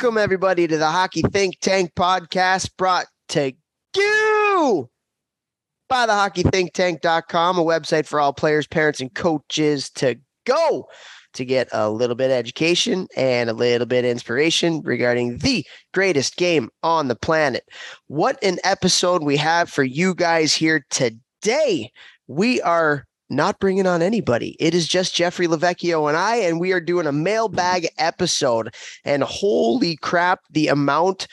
Welcome, everybody, to the Hockey Think Tank podcast brought to you by the hockeythinktank.com, a website for all players, parents, and coaches to go to get a little bit of education and a little bit of inspiration regarding the greatest game on the planet. What an episode we have for you guys here today. We are not bringing on anybody. It is just Jeffrey Lavecchio and I, and we are doing a mailbag episode. And holy crap, the amount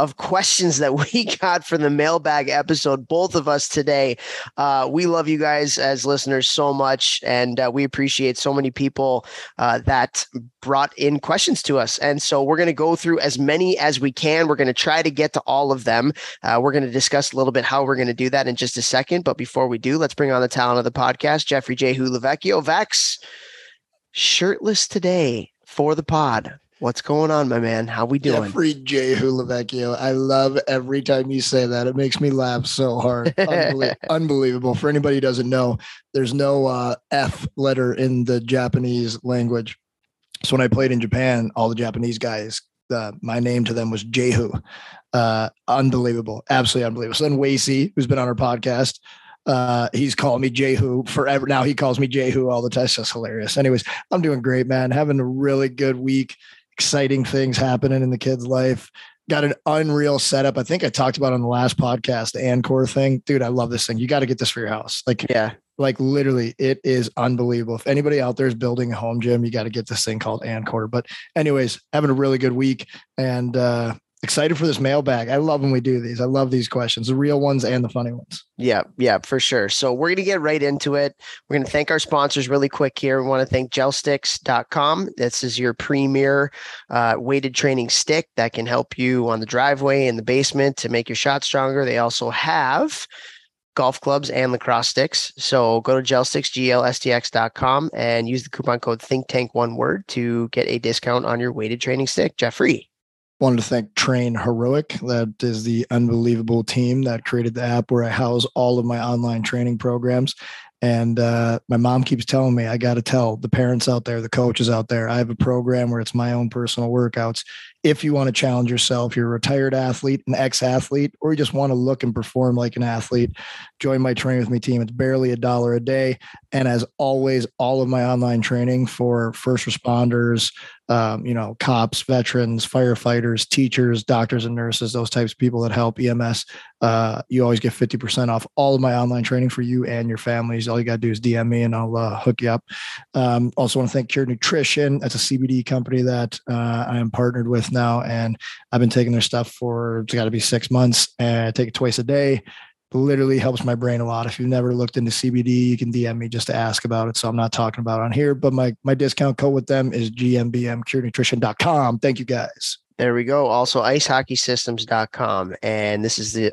of questions that we got for the mailbag episode, both of us today. Uh, we love you guys as listeners so much, and uh, we appreciate so many people uh, that brought in questions to us. And so we're going to go through as many as we can. We're going to try to get to all of them. Uh, we're going to discuss a little bit how we're going to do that in just a second. But before we do, let's bring on the talent of the podcast, Jeffrey J. Lavecchio. Vex, shirtless today for the pod. What's going on, my man? How we doing? Jeffrey J. Hulavecchio. I love every time you say that. It makes me laugh so hard. Unbelie- unbelievable. For anybody who doesn't know, there's no uh, F letter in the Japanese language. So when I played in Japan, all the Japanese guys, uh, my name to them was Jehu. Uh, unbelievable. Absolutely unbelievable. So then Wasey, who's been on our podcast, uh, he's called me Jehu forever. Now he calls me Jehu all the time. It's just hilarious. Anyways, I'm doing great, man. Having a really good week exciting things happening in the kid's life. Got an unreal setup. I think I talked about on the last podcast, the Ancore thing. Dude, I love this thing. You got to get this for your house. Like, yeah, like literally, it is unbelievable. If anybody out there is building a home gym, you got to get this thing called Ancore. But, anyways, having a really good week and uh excited for this mailbag. I love when we do these. I love these questions, the real ones and the funny ones. Yeah, yeah, for sure. So we're going to get right into it. We're going to thank our sponsors really quick here. We want to thank gelsticks.com. This is your premier uh, weighted training stick that can help you on the driveway in the basement to make your shot stronger. They also have golf clubs and lacrosse sticks. So go to gelsticks, and use the coupon code think tank one word to get a discount on your weighted training stick. Jeffrey. Wanted to thank Train Heroic. That is the unbelievable team that created the app where I house all of my online training programs. And uh, my mom keeps telling me, I got to tell the parents out there, the coaches out there, I have a program where it's my own personal workouts. If you want to challenge yourself, you're a retired athlete, an ex athlete, or you just want to look and perform like an athlete, join my Train With Me team. It's barely a dollar a day. And as always, all of my online training for first responders, um, you know, cops, veterans, firefighters, teachers, doctors, and nurses, those types of people that help EMS, uh, you always get 50% off all of my online training for you and your families. All you got to do is DM me and I'll uh, hook you up. Um, also, want to thank Cured Nutrition. That's a CBD company that uh, I am partnered with now. And I've been taking their stuff for, it's got to be six months and I take it twice a day literally helps my brain a lot. If you've never looked into CBD, you can DM me just to ask about it. So I'm not talking about on here, but my my discount code with them is gmbmcurenutrition.com. Thank you guys. There we go. Also, icehockeysystems.com. And this is the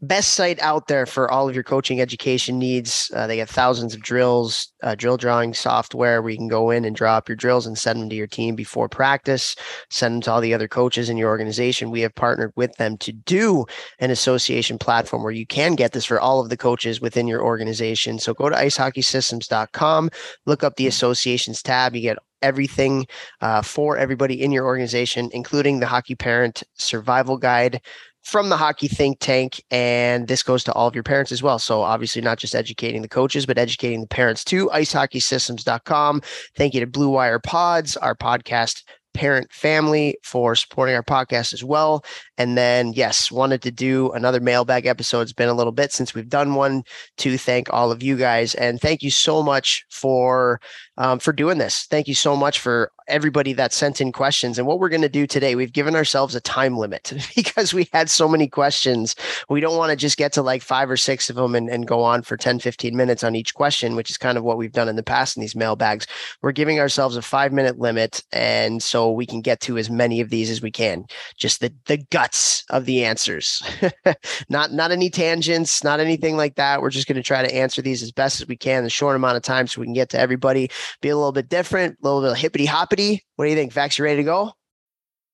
best site out there for all of your coaching education needs. Uh, they have thousands of drills, uh, drill drawing software where you can go in and draw up your drills and send them to your team before practice, send them to all the other coaches in your organization. We have partnered with them to do an association platform where you can get this for all of the coaches within your organization. So go to icehockeysystems.com, look up the associations tab. You get everything uh, for everybody in your organization, including the Hockey Parent Survival Guide from the Hockey Think Tank. And this goes to all of your parents as well. So, obviously, not just educating the coaches, but educating the parents too. IceHockeySystems.com. Thank you to Blue Wire Pods, our podcast parent family for supporting our podcast as well. And then, yes, wanted to do another mailbag episode. It's been a little bit since we've done one to thank all of you guys. And thank you so much for um, for doing this. Thank you so much for everybody that sent in questions. And what we're going to do today, we've given ourselves a time limit because we had so many questions. We don't want to just get to like five or six of them and, and go on for 10, 15 minutes on each question, which is kind of what we've done in the past in these mailbags. We're giving ourselves a five minute limit. And so we can get to as many of these as we can. Just the, the guts of the answers, not, not any tangents, not anything like that. We're just going to try to answer these as best as we can in a short amount of time so we can get to everybody, be a little bit different, a little bit hippity hoppity. What do you think, Vex? You ready to go?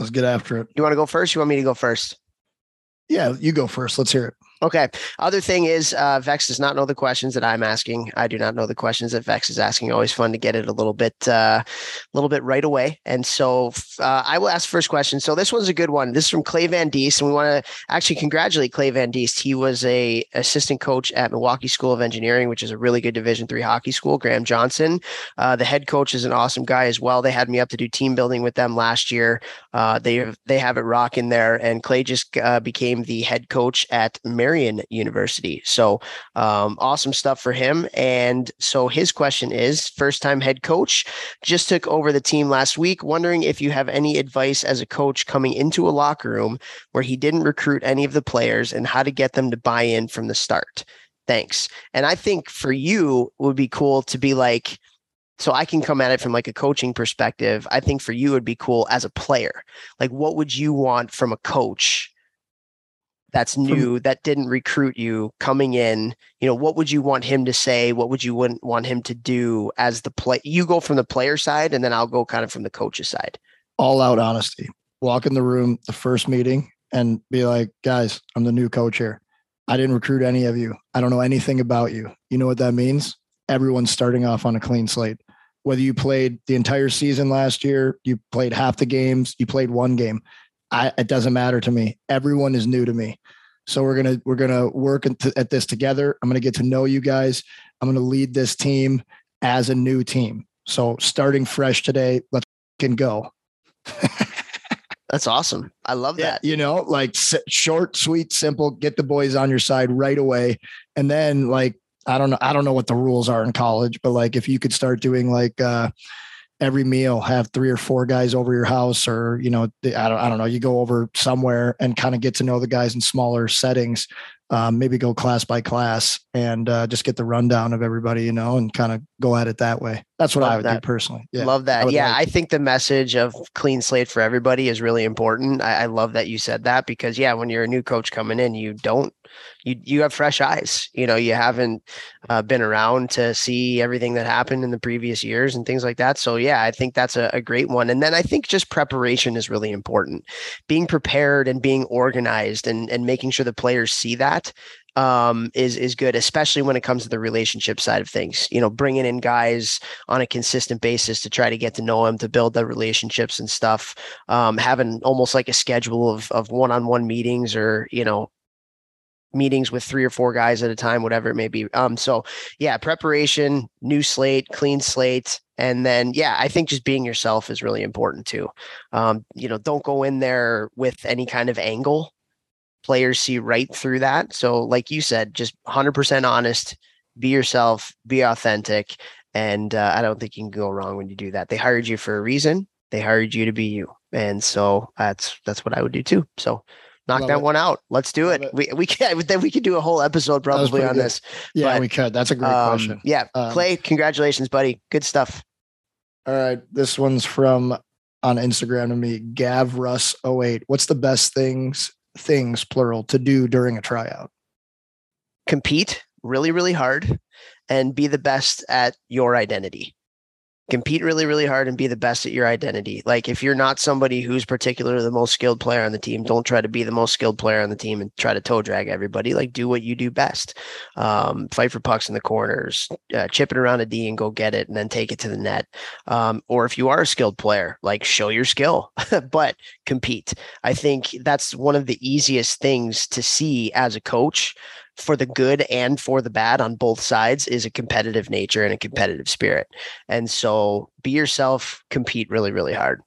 Let's get after it. You want to go first? You want me to go first? Yeah, you go first. Let's hear it. Okay. Other thing is, uh, Vex does not know the questions that I'm asking. I do not know the questions that Vex is asking. Always fun to get it a little bit, a uh, little bit right away. And so uh, I will ask first question. So this one's a good one. This is from Clay Van Diest, and we want to actually congratulate Clay Van Diest. He was a assistant coach at Milwaukee School of Engineering, which is a really good Division three hockey school. Graham Johnson, uh, the head coach, is an awesome guy as well. They had me up to do team building with them last year. Uh, they they have it rocking there, and Clay just uh, became the head coach at Marian University. So um, awesome stuff for him. And so his question is first time head coach, just took over the team last week. Wondering if you have any advice as a coach coming into a locker room where he didn't recruit any of the players and how to get them to buy in from the start. Thanks. And I think for you would be cool to be like, so I can come at it from like a coaching perspective. I think for you it'd be cool as a player. Like, what would you want from a coach that's new From, that didn't recruit you coming in you know what would you want him to say? What would you wouldn't want him to do as the play you go from the player side and then i'll go kind of from the coach's side. All out honesty. Walk in the room the first meeting and be like guys i'm the new coach here. I didn't recruit any of you. I don't know anything about you. You know what that means? Everyone's starting off on a clean slate. Whether you played the entire season last year you played half the games you played one game. I, it doesn't matter to me. Everyone is new to me. So we're gonna we're gonna work at this together. I'm gonna get to know you guys. I'm gonna lead this team as a new team. So starting fresh today, let's can go. That's awesome. I love yeah, that. You know, like short, sweet, simple. Get the boys on your side right away, and then like I don't know. I don't know what the rules are in college, but like if you could start doing like. uh every meal have three or four guys over your house or you know i don't, I don't know you go over somewhere and kind of get to know the guys in smaller settings um, maybe go class by class and uh, just get the rundown of everybody you know and kind of go at it that way that's what Love I would that. do personally. Yeah. Love that. I yeah. Like- I think the message of clean slate for everybody is really important. I, I, love that you said that because yeah, when you're a new coach coming in, you don't, you, you have fresh eyes, you know, you haven't uh, been around to see everything that happened in the previous years and things like that. So yeah, I think that's a, a great one. And then I think just preparation is really important. Being prepared and being organized and, and making sure the players see that um, is is good, especially when it comes to the relationship side of things. You know, bringing in guys on a consistent basis to try to get to know them, to build the relationships and stuff. Um, having almost like a schedule of of one on one meetings or you know meetings with three or four guys at a time, whatever it may be. Um, so yeah, preparation, new slate, clean slate. And then, yeah, I think just being yourself is really important too. Um, you know, don't go in there with any kind of angle players see right through that. So, like you said, just 100% honest, be yourself, be authentic. And uh, I don't think you can go wrong when you do that. They hired you for a reason. They hired you to be you. And so that's that's what I would do too. So knock Love that it. one out. Let's do it. it. We we can then we could do a whole episode probably on good. this. Yeah, but, we could. That's a great um, question. Yeah. Um, Clay, congratulations, buddy. Good stuff. All right. This one's from on Instagram to me, Gav Russ 08. What's the best things things plural to do during a tryout? Compete really, really hard and be the best at your identity. Compete really, really hard and be the best at your identity. Like if you're not somebody who's particularly the most skilled player on the team, don't try to be the most skilled player on the team and try to toe drag everybody. Like do what you do best. Um, fight for pucks in the corners, uh, chip it around a D and go get it and then take it to the net. Um, or if you are a skilled player, like show your skill, but compete. I think that's one of the easiest things to see as a coach for the good and for the bad on both sides is a competitive nature and a competitive spirit. And so be yourself, compete really, really hard.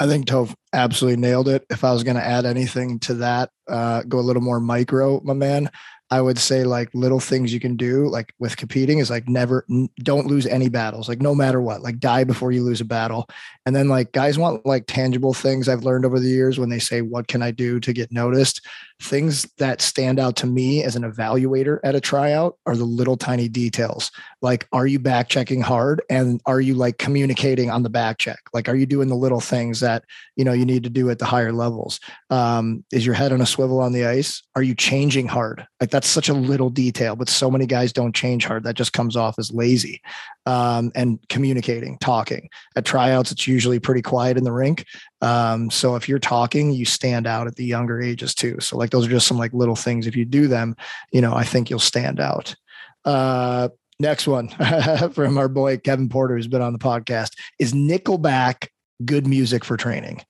I think Toph absolutely nailed it. If I was going to add anything to that, uh, go a little more micro, my man. I would say like little things you can do, like with competing, is like never, n- don't lose any battles, like no matter what, like die before you lose a battle. And then like guys want like tangible things I've learned over the years when they say, What can I do to get noticed? Things that stand out to me as an evaluator at a tryout are the little tiny details. Like, are you back checking hard? And are you like communicating on the back check? Like, are you doing the little things that, you know, you need to do at the higher levels? Um, is your head on a swivel on the ice? Are you changing hard? Like, that's such a little detail, but so many guys don't change hard. That just comes off as lazy um, and communicating, talking. At tryouts, it's usually pretty quiet in the rink. Um, so if you're talking, you stand out at the younger ages too. So like those are just some like little things. If you do them, you know, I think you'll stand out. Uh, next one from our boy Kevin Porter, who's been on the podcast, is Nickelback good music for training?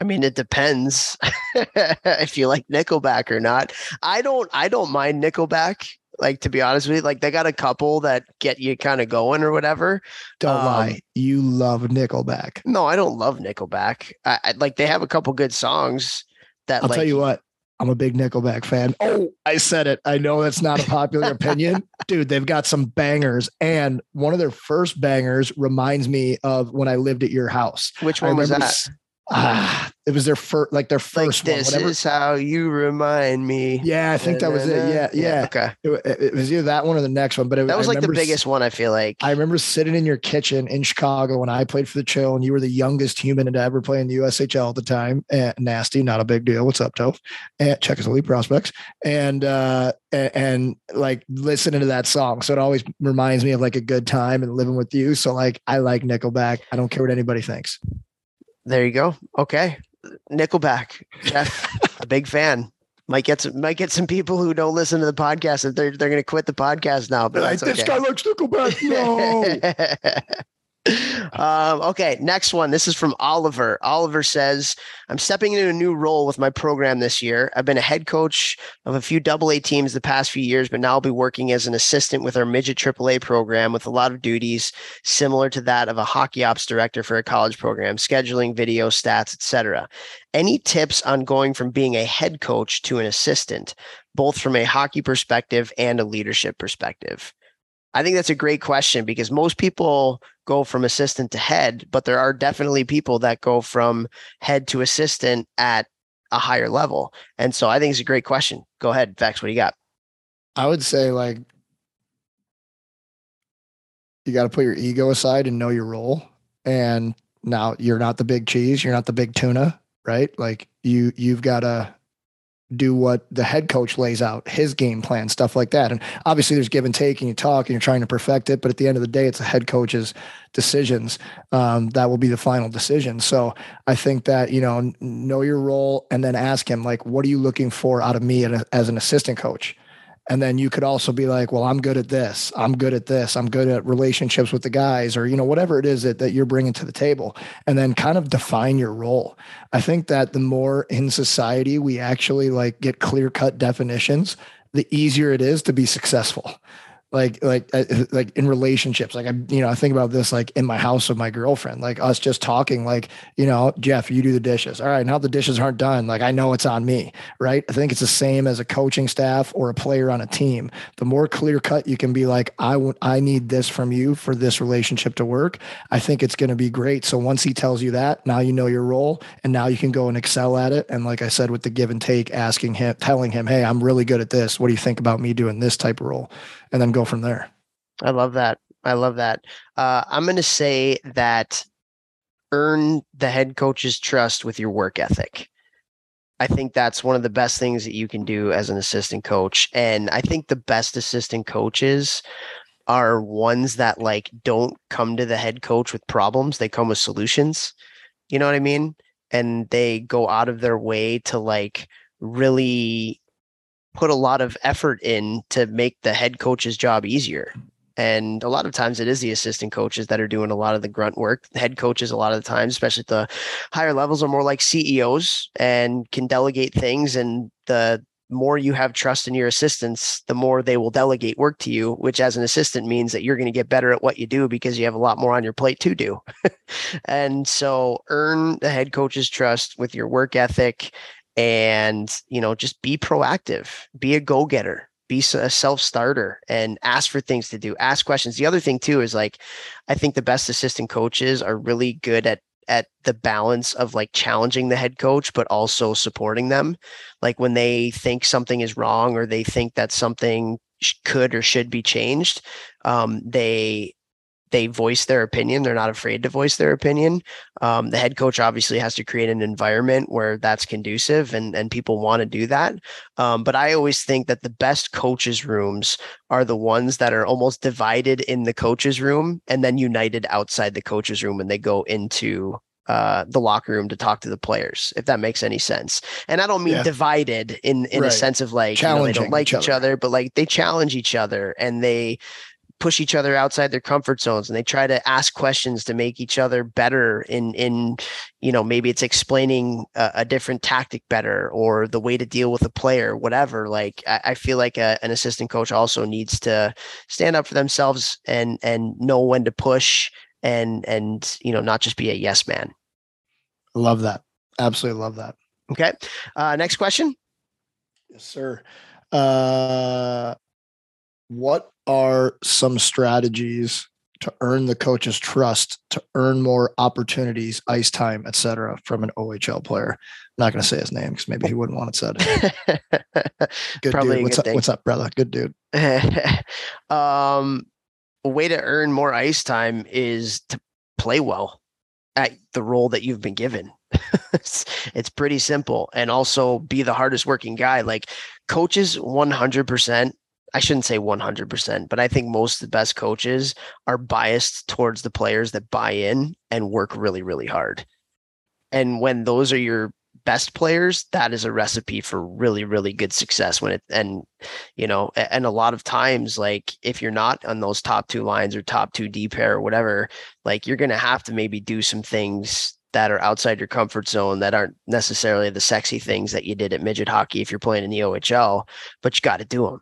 I mean, it depends if you like Nickelback or not. I don't. I don't mind Nickelback. Like to be honest with you, like they got a couple that get you kind of going or whatever. Don't Um, lie. You love Nickelback. No, I don't love Nickelback. I, I like they have a couple good songs that I'll like tell you what. I'm a big Nickelback fan. Oh, I said it. I know that's not a popular opinion. Dude, they've got some bangers. And one of their first bangers reminds me of when I lived at your house. Which one was that? Ah, it was their first, like their Like first one. this Whatever. is how you remind me. Yeah, I think that was it. Yeah, yeah. Okay, It, it was either that one or the next one. But it, that was I like the biggest one. I feel like. I remember sitting in your kitchen in Chicago when I played for the Chill, and you were the youngest human to ever play in the USHL at the time. And nasty, not a big deal. What's up, Toph? And check his elite prospects. And uh, and, and like listening to that song, so it always reminds me of like a good time and living with you. So like, I like Nickelback. I don't care what anybody thinks. There you go. Okay, Nickelback, Jeff, a big fan. Might get some might get some people who don't listen to the podcast and they're they're gonna quit the podcast now. But Like, that's this guy likes Nickelback. No. Um, okay, next one. This is from Oliver. Oliver says, I'm stepping into a new role with my program this year. I've been a head coach of a few double A teams the past few years, but now I'll be working as an assistant with our midget AAA program with a lot of duties similar to that of a hockey ops director for a college program, scheduling, video, stats, etc. Any tips on going from being a head coach to an assistant, both from a hockey perspective and a leadership perspective? I think that's a great question because most people go from assistant to head, but there are definitely people that go from head to assistant at a higher level. And so I think it's a great question. Go ahead, Vex. What do you got? I would say like you got to put your ego aside and know your role. And now you're not the big cheese, you're not the big tuna, right? Like you you've got to do what the head coach lays out, his game plan, stuff like that. And obviously there's give and take and you talk and you're trying to perfect it, but at the end of the day it's a head coach's decisions um, that will be the final decision. So I think that, you know, know your role and then ask him like what are you looking for out of me as an assistant coach? And then you could also be like, well, I'm good at this. I'm good at this. I'm good at relationships with the guys or, you know, whatever it is that, that you're bringing to the table. And then kind of define your role. I think that the more in society we actually like get clear cut definitions, the easier it is to be successful. Like, like, uh, like in relationships, like I, you know, I think about this like in my house with my girlfriend, like us just talking, like, you know, Jeff, you do the dishes. All right. Now the dishes aren't done. Like I know it's on me right? I think it's the same as a coaching staff or a player on a team. The more clear cut you can be like, I need this from you for this relationship to work. I think it's going to be great. So once he tells you that, now you know your role and now you can go and excel at it. And like I said, with the give and take, asking him, telling him, Hey, I'm really good at this. What do you think about me doing this type of role? And then go from there. I love that. I love that. Uh, I'm going to say that earn the head coach's trust with your work ethic. I think that's one of the best things that you can do as an assistant coach. And I think the best assistant coaches are ones that like don't come to the head coach with problems they come with solutions you know what i mean and they go out of their way to like really put a lot of effort in to make the head coach's job easier and a lot of times it is the assistant coaches that are doing a lot of the grunt work. The head coaches, a lot of the times, especially at the higher levels, are more like CEOs and can delegate things. And the more you have trust in your assistants, the more they will delegate work to you, which as an assistant means that you're going to get better at what you do because you have a lot more on your plate to do. and so earn the head coach's trust with your work ethic and, you know, just be proactive, be a go-getter, be a self-starter and ask for things to do, ask questions. The other thing too is like I think the best assistant coaches are really good at at the balance of like challenging the head coach but also supporting them like when they think something is wrong or they think that something could or should be changed um, they they voice their opinion. They're not afraid to voice their opinion. Um, the head coach obviously has to create an environment where that's conducive and, and people want to do that. Um, but I always think that the best coaches' rooms are the ones that are almost divided in the coaches' room and then united outside the coaches' room when they go into uh, the locker room to talk to the players, if that makes any sense. And I don't mean yeah. divided in in right. a sense of like you know, they don't like each, each other. other, but like they challenge each other and they push each other outside their comfort zones and they try to ask questions to make each other better in in you know maybe it's explaining a, a different tactic better or the way to deal with a player whatever. Like i, I feel like a, an assistant coach also needs to stand up for themselves and and know when to push and and you know not just be a yes man. Love that. Absolutely love that. Okay uh next question. Yes sir. Uh what are some strategies to earn the coach's trust to earn more opportunities, ice time, etc., from an OHL player? I'm not going to say his name because maybe he wouldn't want it said. good Probably dude. What's up? Thing. What's up, brother? Good dude. um, a way to earn more ice time is to play well at the role that you've been given. it's, it's pretty simple, and also be the hardest working guy. Like coaches, 100% I shouldn't say 100%, but I think most of the best coaches are biased towards the players that buy in and work really, really hard. And when those are your best players, that is a recipe for really, really good success when it, and, you know, and a lot of times, like if you're not on those top two lines or top two D pair or whatever, like you're going to have to maybe do some things that are outside your comfort zone that aren't necessarily the sexy things that you did at midget hockey if you're playing in the OHL, but you got to do them.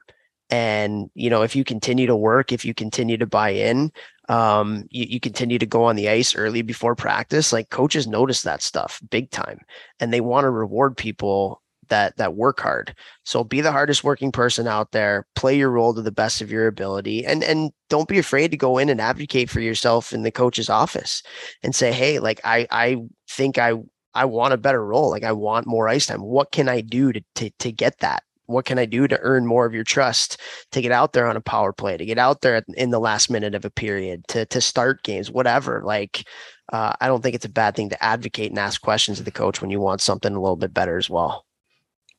And, you know, if you continue to work, if you continue to buy in, um, you, you continue to go on the ice early before practice, like coaches notice that stuff big time and they want to reward people that that work hard. So be the hardest working person out there, play your role to the best of your ability and and don't be afraid to go in and advocate for yourself in the coach's office and say, "Hey, like I I think I I want a better role. Like I want more ice time. What can I do to to to get that?" What can I do to earn more of your trust to get out there on a power play, to get out there in the last minute of a period, to to start games, whatever. Like, uh, I don't think it's a bad thing to advocate and ask questions of the coach when you want something a little bit better as well.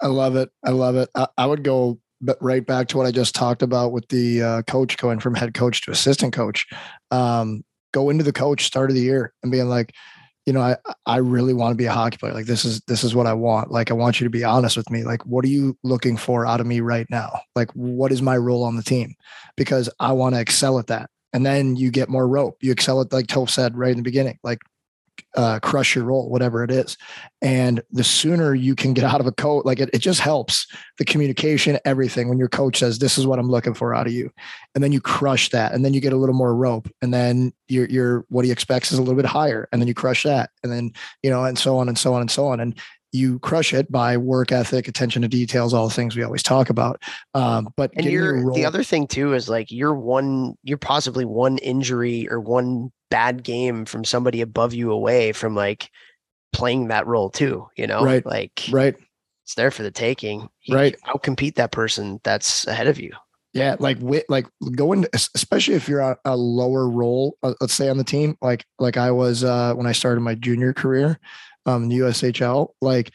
I love it. I love it. I, I would go right back to what I just talked about with the uh, coach going from head coach to assistant coach. Um, go into the coach start of the year and being like, you know, I I really want to be a hockey player. Like this is this is what I want. Like I want you to be honest with me. Like what are you looking for out of me right now? Like what is my role on the team? Because I want to excel at that. And then you get more rope. You excel at like Toph said right in the beginning. Like uh, crush your role, whatever it is. And the sooner you can get out of a coach, like it, it just helps the communication, everything. When your coach says, "This is what I'm looking for out of you," and then you crush that, and then you get a little more rope, and then your your what he expects is a little bit higher, and then you crush that, and then you know, and so on and so on and so on, and you crush it by work ethic, attention to details, all the things we always talk about. Um, but and you're, the other thing too is like you're one, you're possibly one injury or one bad game from somebody above you away from like playing that role too, you know? Right. Like right. It's there for the taking. You right. Outcompete that person that's ahead of you. Yeah, like with, like going, especially if you're a, a lower role, uh, let's say on the team, like like I was uh, when I started my junior career, um, in the USHL. Like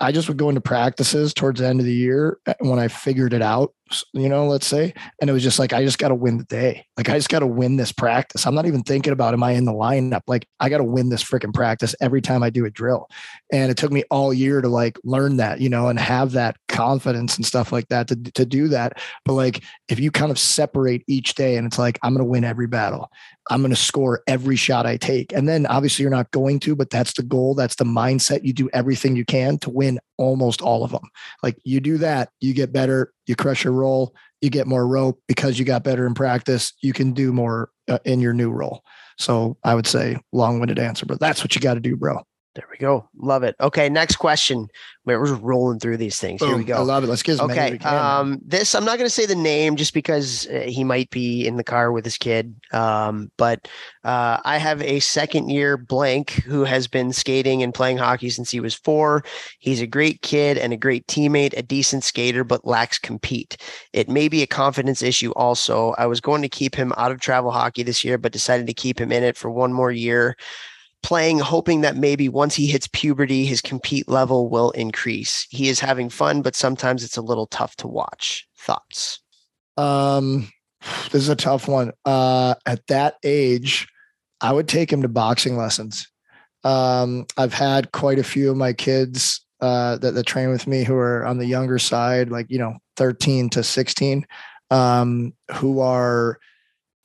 I just would go into practices towards the end of the year uh, when I figured it out, you know, let's say. And it was just like, I just got to win the day. Like, I just got to win this practice. I'm not even thinking about, am I in the lineup? Like, I got to win this freaking practice every time I do a drill. And it took me all year to like learn that, you know, and have that confidence and stuff like that to, to do that. But like, if you kind of separate each day and it's like, I'm going to win every battle, I'm going to score every shot I take. And then obviously you're not going to, but that's the goal. That's the mindset. You do everything you can to win almost all of them. Like you do that, you get better, you crush your roll, you get more rope because you got better in practice. You can do more uh, in your new role. So I would say long winded answer, but that's what you got to do, bro. There we go. Love it. Okay, next question. We're just rolling through these things. Boom. Here we go. I love it. Let's get okay. Um, this I'm not going to say the name just because uh, he might be in the car with his kid. Um, but uh, I have a second year blank who has been skating and playing hockey since he was four. He's a great kid and a great teammate, a decent skater, but lacks compete. It may be a confidence issue. Also, I was going to keep him out of travel hockey this year, but decided to keep him in it for one more year playing, hoping that maybe once he hits puberty, his compete level will increase. He is having fun, but sometimes it's a little tough to watch. Thoughts? Um, this is a tough one. Uh, at that age, I would take him to boxing lessons. Um, I've had quite a few of my kids uh, that, that train with me who are on the younger side, like, you know, 13 to 16, um, who are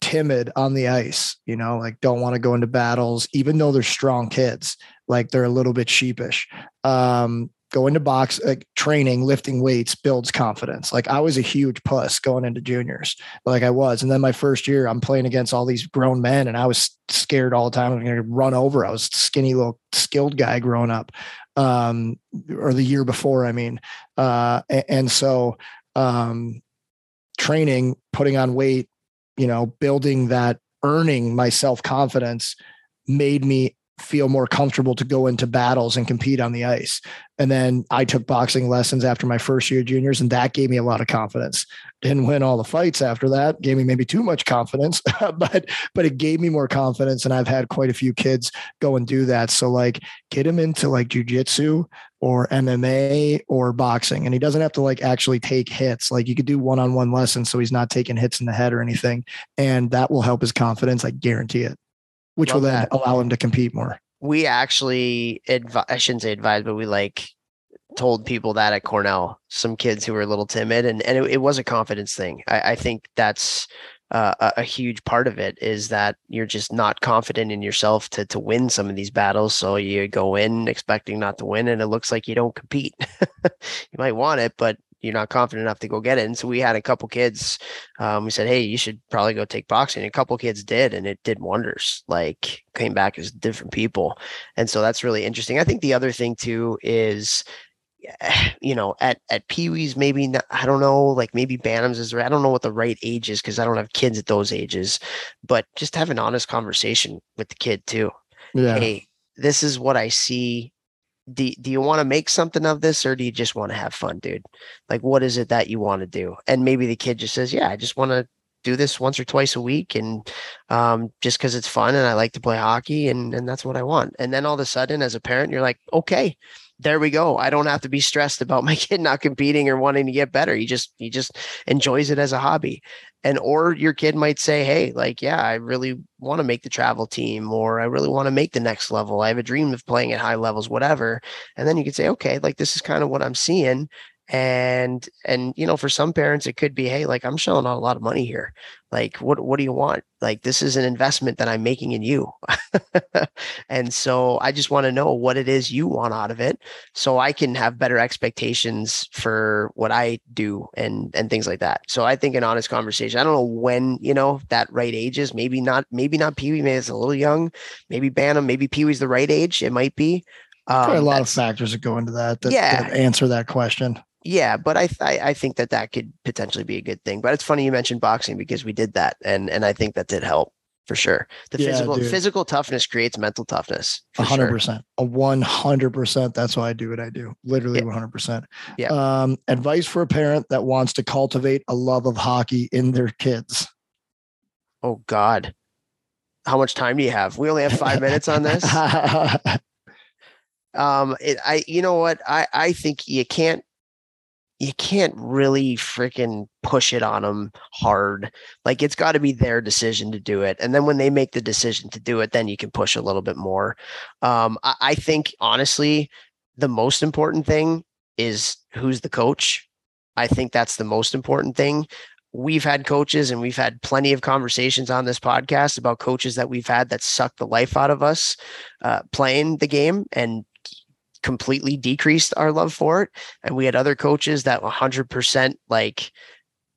timid on the ice, you know, like don't want to go into battles, even though they're strong kids, like they're a little bit sheepish. Um, going to box like training, lifting weights builds confidence. Like I was a huge puss going into juniors, like I was. And then my first year, I'm playing against all these grown men and I was scared all the time. I'm to run over. I was skinny little skilled guy growing up. Um, or the year before, I mean. Uh, and, and so um training, putting on weight, you know, building that, earning my self confidence made me feel more comfortable to go into battles and compete on the ice. And then I took boxing lessons after my first year juniors, and that gave me a lot of confidence. Didn't win all the fights after that, gave me maybe too much confidence, but but it gave me more confidence. And I've had quite a few kids go and do that. So like get him into like jujitsu or MMA or boxing. And he doesn't have to like actually take hits. Like you could do one-on-one lessons so he's not taking hits in the head or anything. And that will help his confidence. I guarantee it which Love will then that. allow him to compete more. We actually advise, I shouldn't say advise, but we like told people that at Cornell, some kids who were a little timid and, and it, it was a confidence thing. I, I think that's uh, a, a, huge part of it is that you're just not confident in yourself to, to win some of these battles. So you go in expecting not to win and it looks like you don't compete. you might want it, but you're not confident enough to go get it. And so we had a couple kids. Um, we said, hey, you should probably go take boxing. a couple kids did, and it did wonders. Like came back as different people, and so that's really interesting. I think the other thing too is you know, at at Pee Wee's, maybe not, I don't know, like maybe Bantams is I don't know what the right age is because I don't have kids at those ages, but just have an honest conversation with the kid too. Yeah. Hey, this is what I see do, do you want to make something of this or do you just want to have fun, dude? Like, what is it that you want to do? And maybe the kid just says, yeah, I just want to do this once or twice a week and um, just because it's fun and I like to play hockey and, and that's what I want. And then all of a sudden, as a parent, you're like, okay, there we go. I don't have to be stressed about my kid not competing or wanting to get better. He just he just enjoys it as a hobby. And or your kid might say, "Hey, like yeah, I really want to make the travel team or I really want to make the next level. I have a dream of playing at high levels, whatever." And then you could say, "Okay, like this is kind of what I'm seeing and and you know for some parents it could be hey like i'm shelling out a lot of money here. Like what what do you want? Like this is an investment that i'm making in you. And so i just want to know what it is you want out of it so i can have better expectations for what i do and and things like that. So i think an honest conversation i don't know when you know that right age is maybe not maybe not pee-wee maybe it's a little young maybe bantam maybe pee-wee's the right age it might be. Um, a lot of factors that go into that that, yeah. that answer that question yeah, but I, I, I think that that could potentially be a good thing. But it's funny you mentioned boxing because we did that, and and I think that did help for sure. The yeah, physical dude. physical toughness creates mental toughness. Hundred percent, a one hundred percent. That's why I do what I do. Literally one hundred percent. Yeah. Um, advice for a parent that wants to cultivate a love of hockey in their kids. Oh God, how much time do you have? We only have five minutes on this. um, it, I you know what I I think you can't you can't really freaking push it on them hard. Like it's got to be their decision to do it. And then when they make the decision to do it, then you can push a little bit more. Um, I, I think honestly, the most important thing is who's the coach. I think that's the most important thing. We've had coaches and we've had plenty of conversations on this podcast about coaches that we've had that sucked the life out of us uh, playing the game and completely decreased our love for it. And we had other coaches that 100% like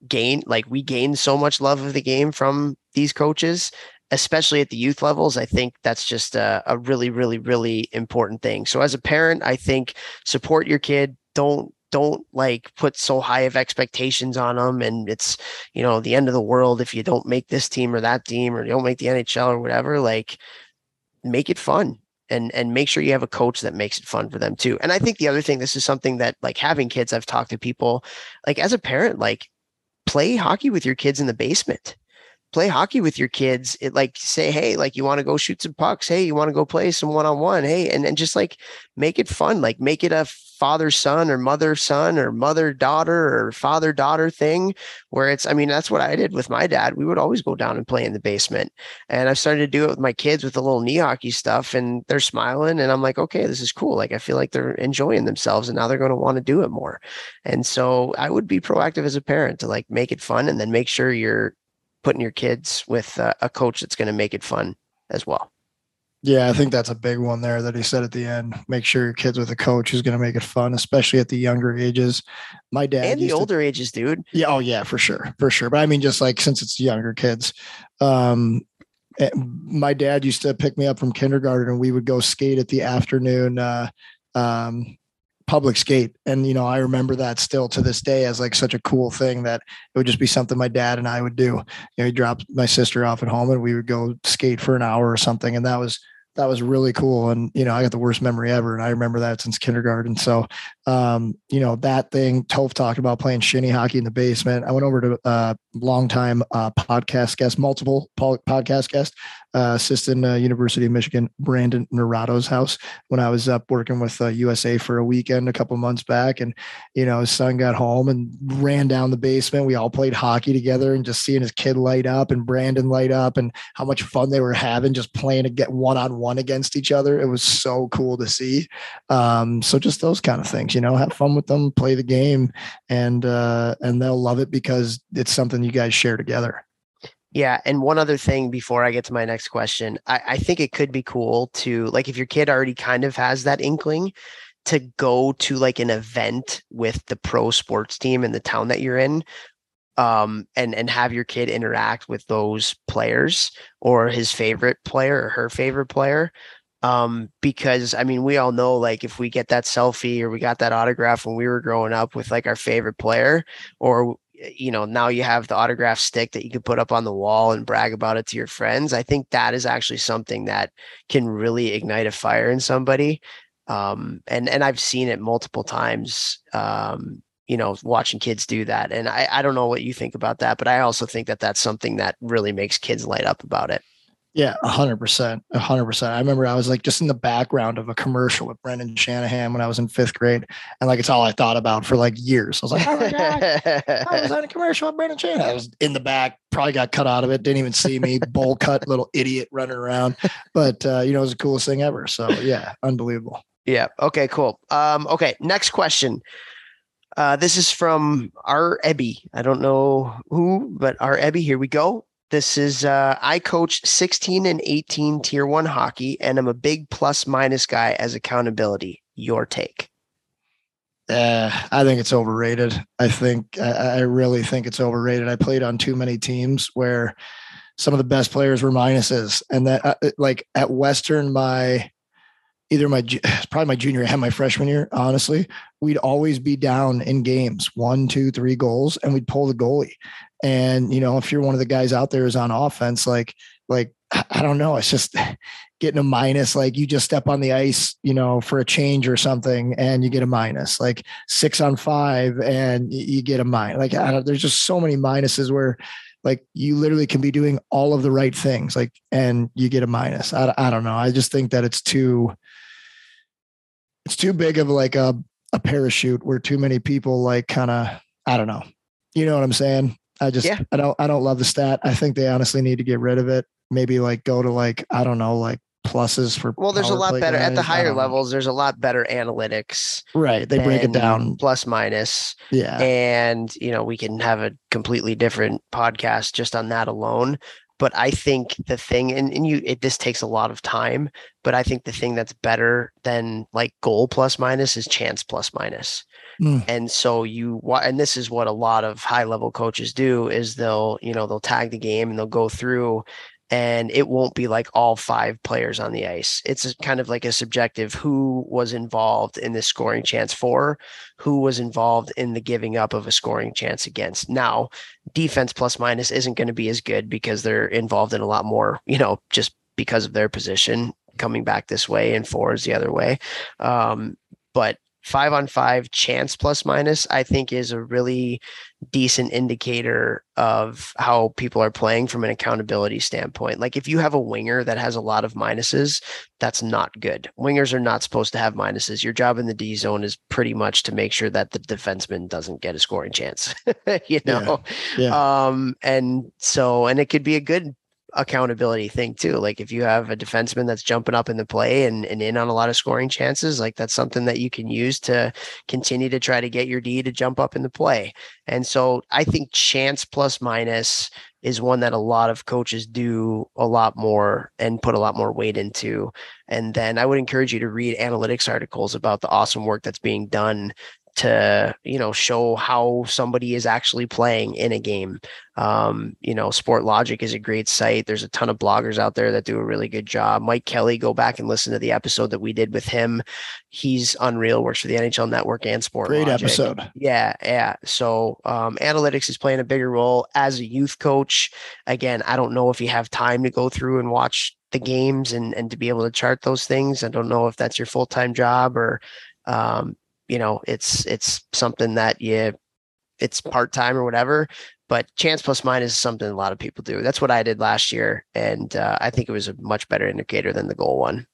gain, like we gained so much love of the game from these coaches, especially at the youth levels. I think that's just a, a really, really, really important thing. So as a parent, I think support your kid. Don't don't like put so high of expectations on them and it's you know the end of the world if you don't make this team or that team or you don't make the NHL or whatever like make it fun and and make sure you have a coach that makes it fun for them too. And I think the other thing, this is something that like having kids, I've talked to people like as a parent, like play hockey with your kids in the basement. Play hockey with your kids it like say hey like you want to go shoot some pucks? Hey you want to go play some one-on-one? Hey and, and just like make it fun like make it a father son or mother son or mother daughter or father daughter thing where it's i mean that's what i did with my dad. We would always go down and play in the basement. And i've started to do it with my kids with the little knee hockey stuff and they're smiling and i'm like okay this is cool. Like i feel like they're enjoying themselves and now they're going to want to do it more. And so i would be proactive as a parent to like make it fun and then make sure you're putting your kids with a coach that's going to make it fun as well. Yeah, I think that's a big one there that he said at the end. Make sure your kids with a coach who's going to make it fun, especially at the younger ages. My dad and the older to, ages, dude. Yeah, oh yeah, for sure, for sure. But I mean, just like since it's younger kids, um, eh, my dad used to pick me up from kindergarten, and we would go skate at the afternoon uh, um, public skate and you know i remember that still to this day as like such a cool thing that it would just be something my dad and i would do you know he dropped my sister off at home and we would go skate for an hour or something and that was that was really cool. And, you know, I got the worst memory ever. And I remember that since kindergarten. So, um, you know, that thing, Toph talked about playing shinny hockey in the basement. I went over to a uh, longtime uh, podcast guest, multiple podcast guest, uh, assistant uh, University of Michigan, Brandon Naurato's house when I was up working with uh, USA for a weekend a couple months back. And, you know, his son got home and ran down the basement. We all played hockey together and just seeing his kid light up and Brandon light up and how much fun they were having just playing to get one on one against each other. It was so cool to see. Um, so just those kind of things, you know, have fun with them, play the game, and uh, and they'll love it because it's something you guys share together. Yeah. And one other thing before I get to my next question, I, I think it could be cool to like if your kid already kind of has that inkling to go to like an event with the pro sports team in the town that you're in um, and and have your kid interact with those players or his favorite player or her favorite player um, because I mean we all know like if we get that selfie or we got that autograph when we were growing up with like our favorite player or you know now you have the autograph stick that you can put up on the wall and brag about it to your friends i think that is actually something that can really ignite a fire in somebody um, and and i've seen it multiple times um, you know watching kids do that and I, I don't know what you think about that but i also think that that's something that really makes kids light up about it yeah, hundred percent, hundred percent. I remember I was like just in the background of a commercial with Brendan Shanahan when I was in fifth grade, and like it's all I thought about for like years. I was like, oh my god, I was on a commercial with Brendan Shanahan. I was in the back, probably got cut out of it, didn't even see me, bowl cut, little idiot running around. But uh, you know, it was the coolest thing ever. So yeah, unbelievable. Yeah. Okay. Cool. Um, okay. Next question. Uh, this is from our Ebby. I don't know who, but our Ebby. Here we go. This is uh, I coach 16 and 18 tier one hockey, and I'm a big plus minus guy as accountability. Your take? Uh, I think it's overrated. I think I, I really think it's overrated. I played on too many teams where some of the best players were minuses, and that uh, like at Western, my either my probably my junior and my freshman year, honestly, we'd always be down in games, one, two, three goals, and we'd pull the goalie. And you know, if you're one of the guys out there who's on offense, like like I don't know, it's just getting a minus. Like you just step on the ice, you know, for a change or something, and you get a minus. Like six on five, and you get a minus. Like there's just so many minuses where like you literally can be doing all of the right things like and you get a minus I, I don't know i just think that it's too it's too big of like a a parachute where too many people like kind of I don't know. You know what I'm saying? I just Yeah. I don't I don't love the stat. I think they honestly need to get rid of it. Maybe like go to like I don't know like pluses for Well, there's a lot better at the higher levels. There's a lot better analytics. Right. They break it down. plus minus. Yeah. and you know we can have a completely different podcast just on that alone but i think the thing and, and you it, this takes a lot of time but i think the thing that's better than like goal plus minus is chance plus minus Mm. and so you and this is what a lot of high level coaches do is they'll you know they'll tag the game and they'll go through and it won't be like all five players on the ice. It's kind of like a subjective who was involved in this scoring chance for, who was involved in the giving up of a scoring chance against. Now, defense plus minus isn't going to be as good because they're involved in a lot more, you know, just because of their position coming back this way and four is the other way. Um, but five on five chance plus minus, I think is a really decent indicator of how people are playing from an accountability standpoint. Like if you have a winger that has a lot of minuses, that's not good. Wingers are not supposed to have minuses. Your job in the D zone is pretty much to make sure that the defenseman doesn't get a scoring chance. you Yeah. know? Yeah. Um, and so and it could be a good accountability thing too. Like if you have a defenseman that's jumping up in the play and, and in on a lot of scoring chances, like that's something that you can use to continue to try to get your D to jump up in the play. And so I think chance plus minus is one that a lot of coaches do a lot more and put a lot more weight into. And then I would encourage you to read analytics articles about the awesome work that's being done to you know show how somebody is actually playing in a game um, you know Sportlogiq is a great site there's a ton of bloggers out there that do a really good job mike kelly go back and listen to the episode that we did with him he's unreal works for the nhl network and sport Great Logic. episode. Yeah, yeah. So um, analytics is playing a bigger role as a youth coach. Again, I don't know if you have time to go through and watch the games and and to be able to chart those things. I don't know if that's your full time job or, um, you know, it's it's something that you, it's part time or whatever. But chance plus minus is something a lot of people do. That's what I did last year, and uh, I think it was a much better indicator than the goal one.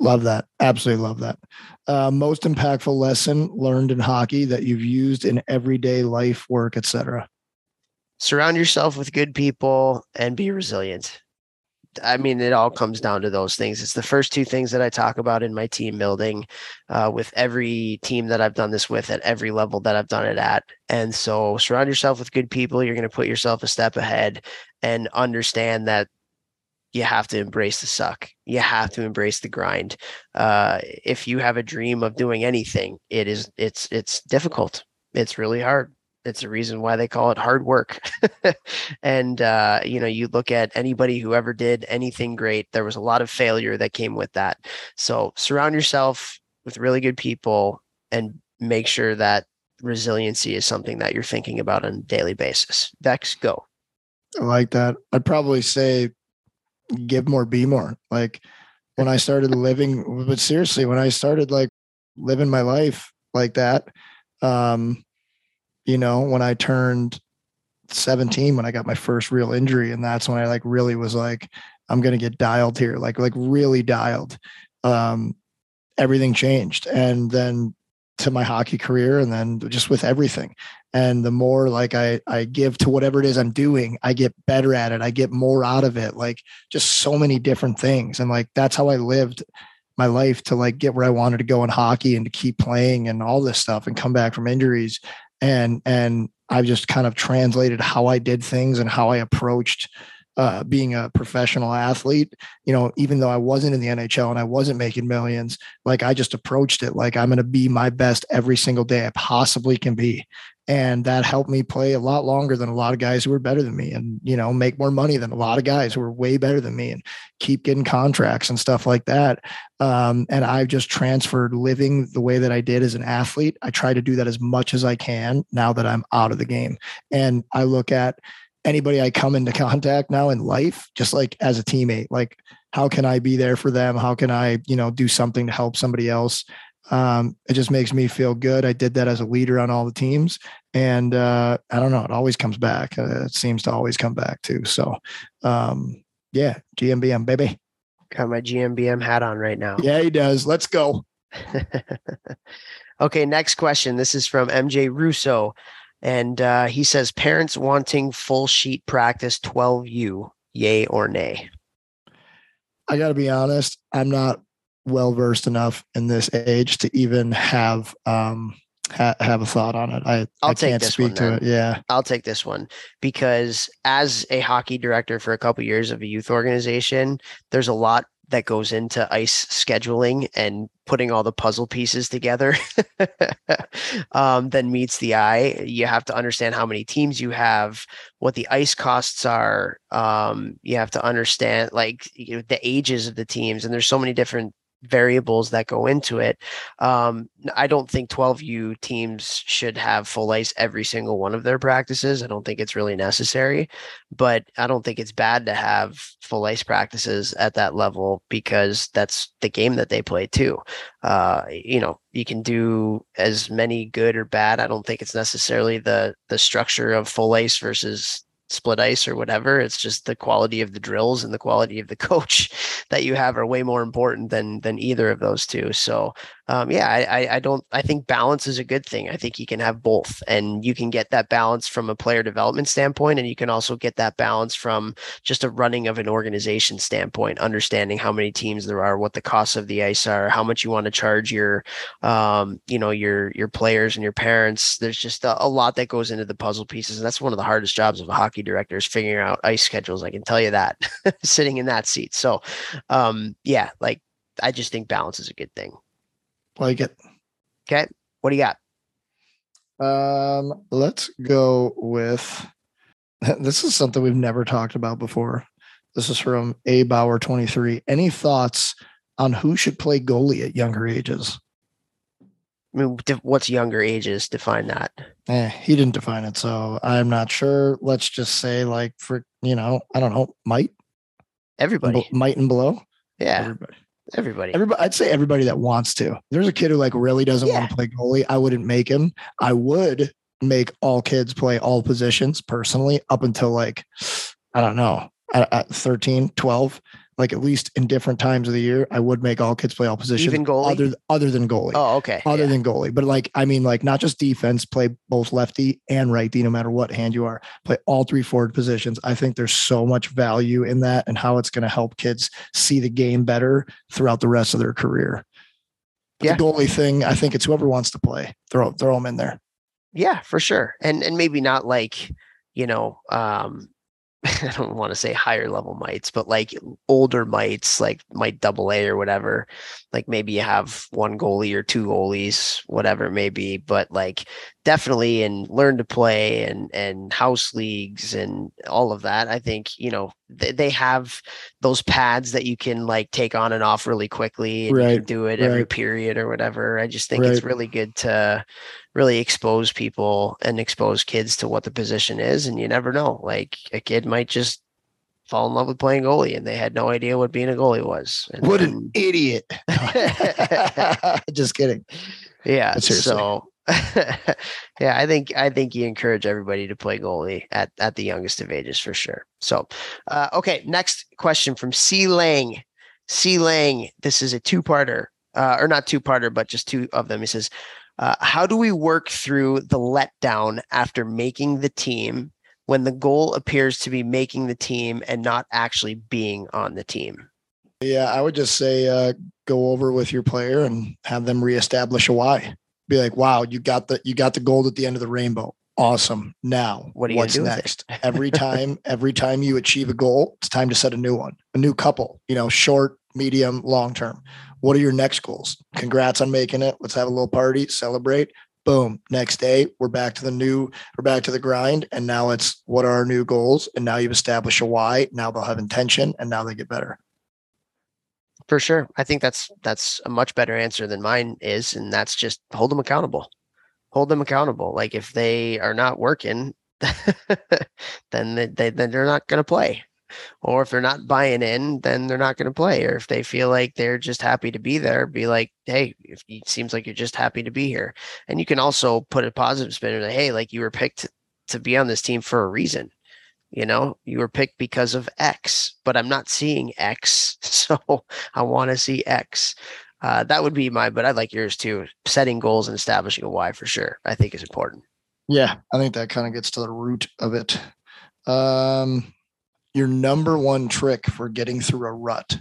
Love that. Absolutely love that. Uh, most impactful lesson learned in hockey that you've used in everyday life, work, etc. surround yourself with good people and be resilient. I mean, it all comes down to those things. It's the first two things that I talk about in my team building uh, with every team that I've done this with at every level that I've done it at. And so surround yourself with good people. You're going to put yourself a step ahead and understand that you have to embrace the suck. You have to embrace the grind. Uh, if you have a dream of doing anything, it is it's it's difficult. It's really hard it's the reason why they call it hard work and uh, you know you look at anybody who ever did anything great there was a lot of failure that came with that so surround yourself with really good people and make sure that resiliency is something that you're thinking about on a daily basis dex go I like that. I'd probably say give more, be more. Like when I started living, but seriously, when I started like living my life like that, um, you know, when I turned 17, when I got my first real injury, and that's when I like really was like, I'm gonna get dialed here, like like really dialed. Um, everything changed. And then to my hockey career and then just with everything and the more like I I give to whatever it is I'm doing, I get better at it. I get more out of it. Like just so many different things, and like that's how I lived my life to like get where I wanted to go in hockey and to keep playing and all this stuff and come back from injuries. And and I've just kind of translated how I did things and how I approached uh, being a professional athlete, you know, even though I wasn't in the NHL and I wasn't making millions, like I just approached it like I'm going to be my best every single day I possibly can be. And that helped me play a lot longer than a lot of guys who were better than me and, you know, make more money than a lot of guys who were way better than me and keep getting contracts and stuff like that. Um, and I've just transferred living the way that I did as an athlete. I try to do that as much as I can now that I'm out of the game. And I look at, anybody I come into contact now in life, just like as a teammate, like how can I be there for them? How can I, you know, do something to help somebody else? Um, it just makes me feel good. I did that as a leader on all the teams, and uh, I don't know, it always comes back. Uh, it seems to always come back too. So, um, yeah, GMBM baby. got my gmbm hat on right now Yeah, he does. Let's go. okay, next question. This is from MJ Russo. And uh, he says, parents wanting full sheet practice 12U, yay or nay? I got to be honest, I'm not well versed enough in this age to even have um, ha- have a thought on it. I, I'll I take can't this speak one to then. it. Yeah. I'll take this one because as a hockey director for a couple years of a youth organization, there's a lot that goes into ice scheduling and putting all the puzzle pieces together um, then meets the eye. You have to understand how many teams you have, what the ice costs are. Um, you have to understand like you know, the ages of the teams, and there's so many different variables that go into it. Um, I don't think 12U teams should have full ice every single one of their practices. I don't think it's really necessary, but I don't think it's bad to have full ice practices at that level because that's the game that they play too. Uh, you know, you can do as many good or bad. I don't think it's necessarily the the structure of full ice versus split ice or whatever. It's just the quality of the drills and the quality of the coach that you have are way more important than than either of those two. So um, yeah, I, I don't I think balance is a good thing. I think you can have both, and you can get that balance from a player development standpoint, and you can also get that balance from just a running of an organization standpoint, understanding how many teams there are, what the costs of the ice are, how much you want to charge your um, you know your your players and your parents. There's just a, a lot that goes into the puzzle pieces, and that's one of the hardest jobs of a hockey director is figuring out ice schedules. I can tell you that sitting in that seat. So um, yeah, like I just think balance is a good thing. Like it. Okay. What do you got? Um, let's go with this is something we've never talked about before. This is from A Bauer 23. Any thoughts on who should play goalie at younger ages? I mean, what's younger ages? Define that. Eh, he didn't define it, so I'm not sure. Let's just say, like, for you know, I don't know, might everybody, might and below. Yeah, everybody. Everybody. Everybody, I'd say everybody that wants to. There's a kid who like really doesn't Yeah. want to play goalie. I wouldn't make him. I would make all kids play all positions personally up until like, I don't know, at, at 13, 12, like at least in different times of the year, I would make all kids play all positions. Even goalie? Other, other than goalie. Oh, okay. Other yeah. than goalie, but like I mean, like not just defense, play both lefty and righty, no matter what hand you are. Play all three forward positions. I think there's so much value in that, and how it's going to help kids see the game better throughout the rest of their career. But Yeah. The goalie thing, I think it's whoever wants to play. Throw throw them in there. yeah, for sure. And and maybe not like, you know, um I don't want to say higher level mites, but like older mites, like might double A or whatever. Like maybe you have one goalie or two goalies, whatever it may be. But like definitely in learn to play and and house leagues and all of that. I think you know they, have those pads that you can like take on and off really quickly and you can Right, do it every right. period or whatever. I just think it's really good to really expose people and expose kids to what the position is. And you never know. Like a kid might just fall in love with playing goalie and they had no idea what being a goalie was. And What then- an idiot! just kidding. yeah. So yeah, I think I think you encourage everybody to play goalie at at the youngest of ages for sure. So uh, okay, next question from C Lang. C Lang, this is a two-parter, uh, or not two-parter, but just two of them. He says, uh, "How do we work through the letdown after making the team when the goal appears to be making the team and not actually being on the team?" Yeah, I would just say uh, go over with your player and have them reestablish a why. Be like, wow, you got the you got the gold at the end of the rainbow. Awesome. Now, What are you gonna what's do next? every time, every time you achieve a goal, it's time to set a new one, a new couple. You know, short, medium, long term. What are your next goals? Congrats on making it. Let's have a little party, celebrate. Boom. Next day, we're back to the new, we're back to the grind. And now it's what are our new goals? And now you've established a why. Now they'll have intention and now they get better. For sure. I think that's that's a much better answer than mine is. And that's just hold them accountable. Hold them accountable. Like if they are not working, then they, they then they're not gonna play. Or if they're not buying in, then they're not gonna play. Or if they feel like they're just happy to be there, be like, hey, if it seems like you're just happy to be here. And you can also put a positive spin and hey, like you were picked to be on this team for a reason you know you were picked because of x but i'm not seeing x so i want to see x uh, that would be my, but i'd like yours too. Setting goals and establishing a why for sure, I think is important. Yeah, I think that kind of gets to the root of it. Um, your number one trick for getting through a rut.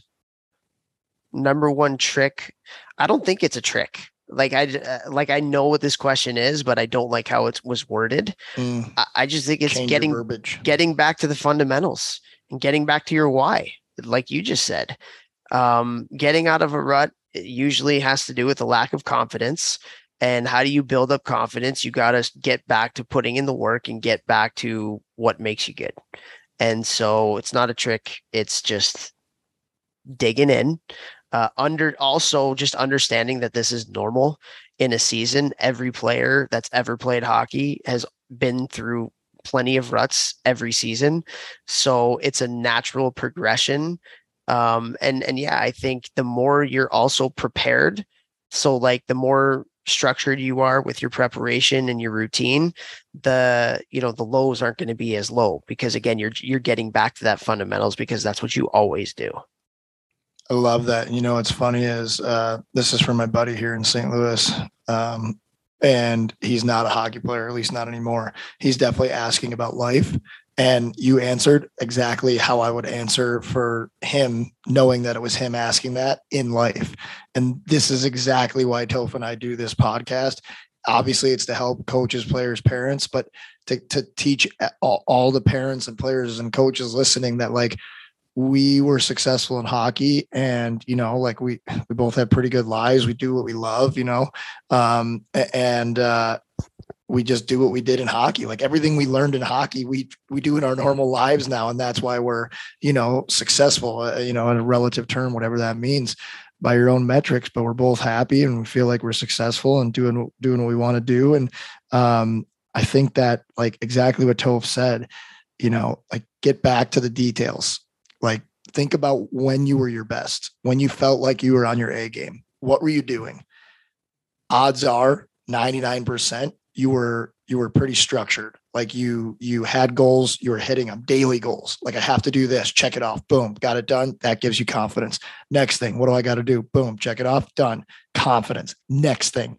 Number one trick. I don't think it's a trick. Like I uh, like I know what this question is, but I don't like how it was worded. Mm. I, I, just think it's Change getting getting back to the fundamentals and getting back to your why, like you just said. Um, getting out of a rut usually has to do with a lack of confidence. And how do you build up confidence? You got to get back to putting in the work and get back to what makes you good. And so it's not a trick, it's just digging in. Uh, under also just understanding that this is normal in a season. Every player that's ever played hockey has been through plenty of ruts every season. So it's a natural progression. Um, and and yeah, I think the more you're also prepared, so like the more structured you are with your preparation and your routine, the you know the lows aren't going to be as low because again you're you're getting back to that fundamentals because that's what you always do. I love that. You know, what's funny is uh, this is from my buddy here in St. Louis. Um, and he's not a hockey player, at least not anymore. He's definitely asking about life. And you answered exactly how I would answer for him, knowing that it was him asking that in life. And this is exactly why Toph and I do this podcast. Obviously, it's to help coaches, players, parents, but to, to teach all, all the parents and players and coaches listening that, like, we were successful in hockey and you know like we we both have pretty good lives. We do what we love you know um and uh we just do what we did in hockey. Like everything we learned in hockey we we do in our normal lives now and that's why we're you know successful uh, you know in a relative term whatever that means by your own metrics. But we're both happy and we feel like we're successful and doing doing what we want to do. And um i think that like exactly what toph said you know like get back to the details like think about when you were your best, when you felt like you were on your A game. What were you doing? Odds are 99% you were you were pretty structured. Like you you had goals, you were hitting them, daily goals. Like I have to do this, check it off. Boom, got it done. That gives you confidence. Next thing, what do I got to do? Boom, check it off, done. Confidence. Next thing.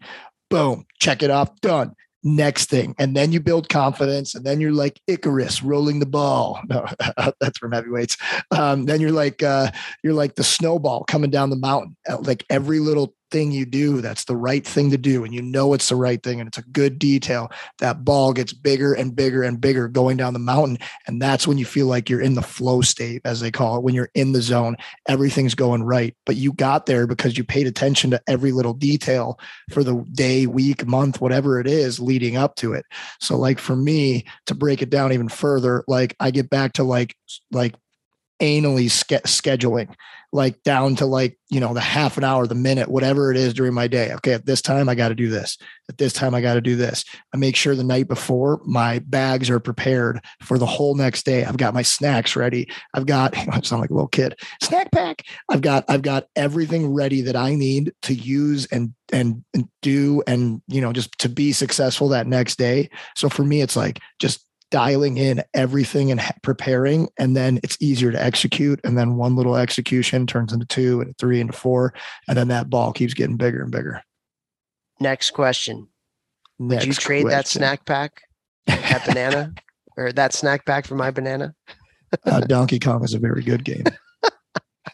Boom, check it off, done next thing. And then you build confidence. And then you're like Icarus rolling the ball. No, that's from heavyweights. Um, then you're like, uh, you're like the snowball coming down the mountain. Uh, like every little thing you do that's the right thing to do and you know it's the right thing and it's a good detail that ball gets bigger and bigger and bigger going down the mountain and that's when you feel like you're in the flow state as they call it when you're in the zone everything's going right. But you got there because you paid attention to every little detail for the day week month whatever it is leading up to it. So like for me to break it down even further like i get back to like like anally ske- scheduling like down to like you know the half an hour the minute whatever it is during my day. Okay at this time i got to do this. At this time i got to do this. I make sure the night before my bags are prepared for the whole next day. I've got my snacks ready. I've got i sound like a little kid snack pack. I've got i've got everything ready that i need to use and and, and do and you know just to be successful that next day. So for me it's like just dialing in everything and preparing and then it's easier to execute and then one little execution turns into two and three into four and then that ball keeps getting bigger and bigger. Next question. Next would you trade question. that snack pack that banana? Or that snack pack for my banana? Uh, donkey kong is a very good game.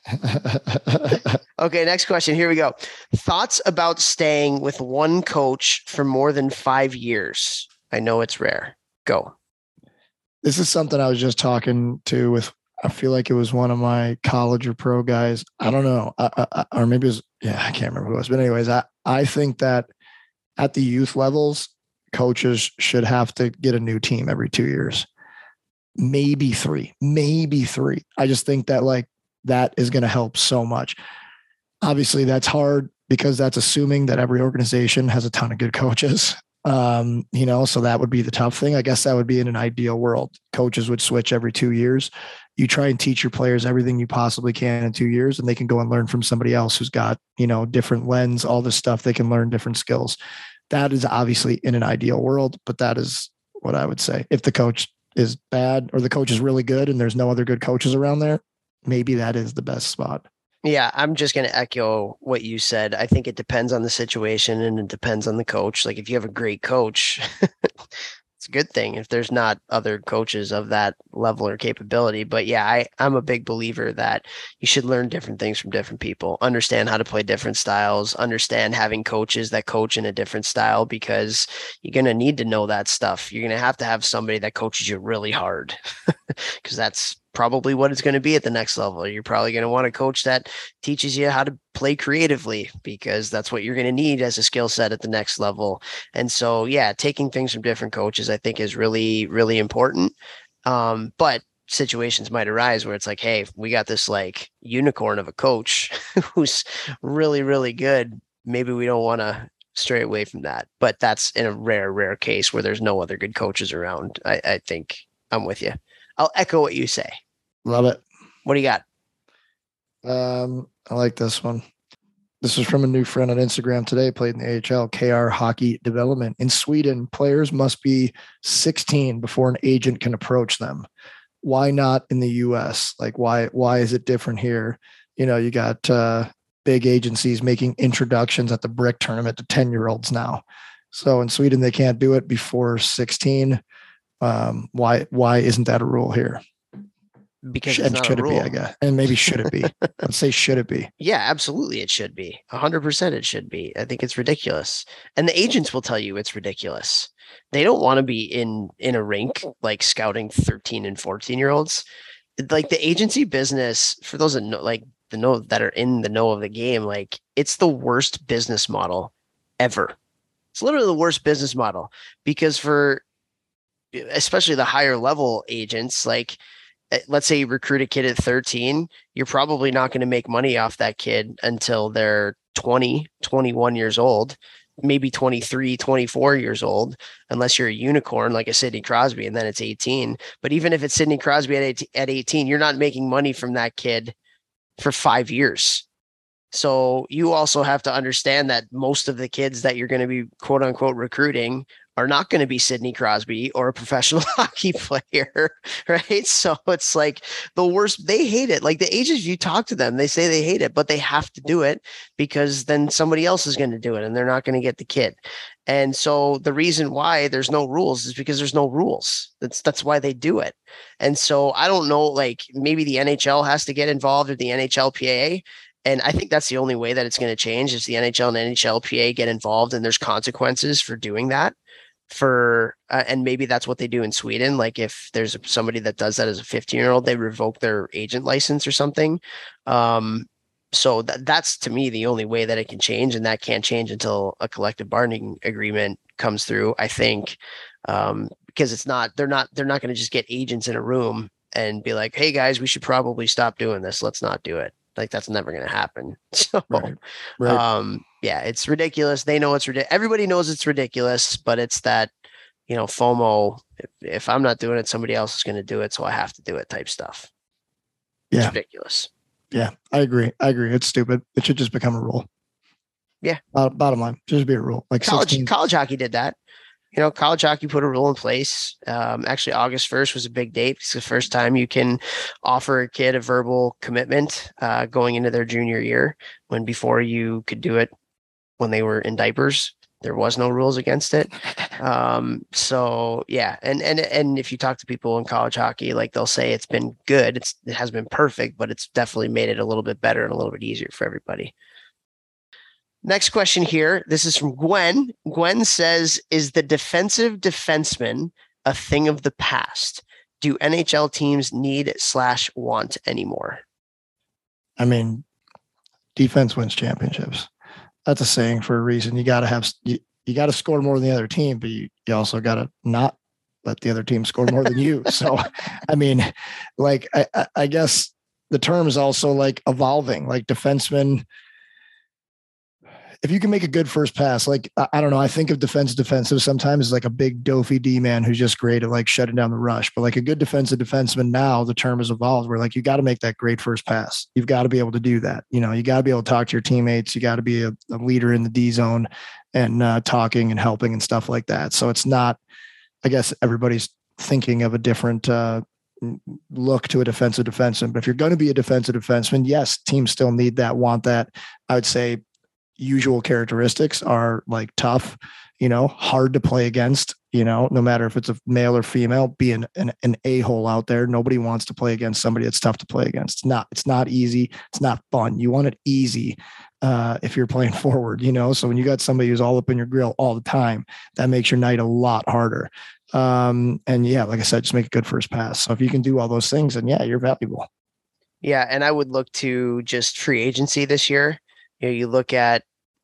Okay next question. Here we go. Thoughts about staying with one coach for more than five years? I know it's rare. Go this is something I was just talking to with. I feel like it was one of my college or pro guys. I don't know, I, I, or maybe it was. Yeah, I can't remember who it was. But anyways, I I think that at the youth levels, coaches should have to get a new team every two years, maybe three, maybe three. I just think that like that is going to help so much. Obviously, that's hard because that's assuming that every organization has a ton of good coaches um, you know, so that would be the tough thing. I guess that would be in an ideal world. Coaches would switch every two years. You try and teach your players everything you possibly can in two years, and they can go and learn from somebody else who's got, you know, different lens, all this stuff. They can learn different skills. That is obviously in an ideal world, but that is what I would say. If the coach is bad or the coach is really good and there's no other good coaches around there, maybe that is the best spot. Yeah, I'm just going to echo what you said. I think it depends on the situation and it depends on the coach. Like if you have a great coach, it's a good thing if there's not other coaches of that level or capability. But yeah, I, I'm a big believer that you should learn different things from different people, understand how to play different styles, understand having coaches that coach in a different style because you're going to need to know that stuff. You're going to have to have somebody that coaches you really hard because that's probably what it's going to be at the next level. You're probably going to want a coach that teaches you how to play creatively because that's what you're going to need as a skill set at the next level. And so, yeah, taking things from different coaches, I think, is really, really important. Um, but situations might arise where it's like, hey, we got this like unicorn of a coach who's really, really good. Maybe we don't want to stray away from that. But that's in a rare, rare case where there's no other good coaches around. I, I think I'm with you. I'll echo what you say. Love it. What do you got? Um, I like this one. This is from a new friend on Instagram today, played in the AHL, KR Hockey Development. In Sweden, players must be 16 before an agent can approach them. Why not in the US? Like why why is it different here? You know, you got uh big agencies making introductions at the brick tournament to 10 year olds now. So in Sweden they can't do it before 16. Um, why why isn't that a rule here? Because Sh- and should it be, I guess. And maybe should it be? Let's say should it be? Yeah, absolutely. It should be. A hundred percent it should be. I think it's ridiculous. And the agents will tell you it's ridiculous. They don't want to be in in a rink like scouting 13 and 14 year olds. Like the agency business, for those that know like the know that are in the know of the game, like it's the worst business model ever. It's literally the worst business model because for especially the higher level agents, like Eh, let's say you recruit a kid at 13, you're probably not going to make money off that kid until they're 20, 21 years old, maybe 23, 24 years old, unless you're a unicorn like a Sidney Crosby, and then it's 18. But even if it's Sidney Crosby at 18, you're not making money from that kid for five years. So you also have to understand that most of the kids that you're going to be quote unquote recruiting are not going to be Sidney Crosby or a professional hockey player, right? So it's like the worst. They hate it. Like the agents, you talk to them, they say they hate it, but they have to do it because then somebody else is going to do it and they're not going to get the kid. And so the reason why there's no rules is because there's no rules. That's that's why they do it. And so I don't know, like maybe the NHL has to get involved or the NHLPA and I think that's the only way that it's going to change is the NHL and NHLPA get involved and there's consequences for doing that for uh, and maybe that's what they do in Sweden like if there's somebody that does that as a 15 year old they revoke their agent license or something. Um so that that's to me the only way that it can change and that can't change until a collective bargaining agreement comes through i think. Um because it's not they're not they're not going to just get agents in a room and be like hey guys we should probably stop doing this. Let's not do it. Like that's never going to happen. So right. Right. um yeah, it's ridiculous. They know it's ridiculous. Everybody knows it's ridiculous, but it's that, you know, FOMO. If, if I'm not doing it, somebody else is going to do it. So I have to do it type stuff. It's yeah. ridiculous. Yeah, I agree. I agree. It's stupid. It should just become a rule. Yeah. bottom line, just be a rule. Like college, 16. college hockey did that. You know, college hockey put a rule in place. Um, actually, August 1st was a big date. It's the first time you can offer a kid a verbal commitment uh, going into their junior year when before you could do it when they were in diapers. There was no rules against it. Um, so yeah, and and and if you talk to people in college hockey, like they'll say it's been good. It's it has been perfect, but it's definitely made it a little bit better and a little bit easier for everybody. Next question here. This is from Gwen. Gwen says, "Is the defensive defenseman a thing of the past? Do NHL teams need slash want anymore?" I mean, defense wins championships that's a saying for a reason. You got to have you, you got to score more than the other team, but you, you also got to not let the other team score more than you. So, I mean, like I, I guess the term is also like evolving. Like defensemen if you can make a good first pass, like I, don't know, I think of defense defensive sometimes as like a big dopey D man who's just great at like shutting down the rush. But like a good defensive defenseman now, the term has evolved where like you got to make that great first pass. You've got to be able to do that. You know, you got to be able to talk to your teammates. You got to be a, a, leader in the D zone and uh, talking and helping and stuff like that. So it's not, I guess everybody's thinking of a different uh, look to a defensive defenseman. But if you're going to be a defensive defenseman, yes, teams still need that, want that. I would say usual characteristics are like tough, you know, hard to play against, you know, no matter if it's a male or female, being an, an a-hole out there. Nobody wants to play against somebody that's tough to play against. It's not, it's not easy. It's not fun. You want it easy uh, if you're playing forward, you know. So when you got somebody who's all up in your grill all the time, that makes your night a lot harder. Um, and yeah, like I said, just make a good first pass. So if you can do all those things, then yeah, you're valuable. Yeah, and I would look to just free agency this year. You know, you look at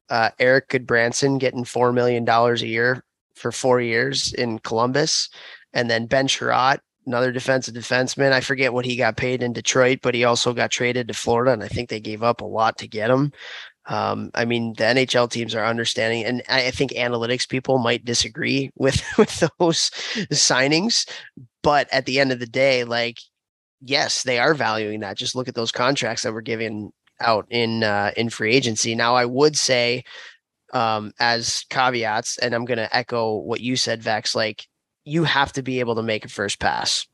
uh, Erik Gudbranson getting four million dollars a year for four years in Columbus, and then Ben Chiarot, another defensive defenseman. I forget what he got paid in Detroit, but he also got traded to Florida, and I think they gave up a lot to get him. Um, I mean, the NHL teams are understanding, and I think analytics people might disagree with with those signings, but at the end of the day, like, yes, they are valuing that. Just look at those contracts that were given out in uh, in free agency. Now, I would say, um, as caveats, and I'm going to echo what you said, Vex. Like, you have to be able to make a first pass.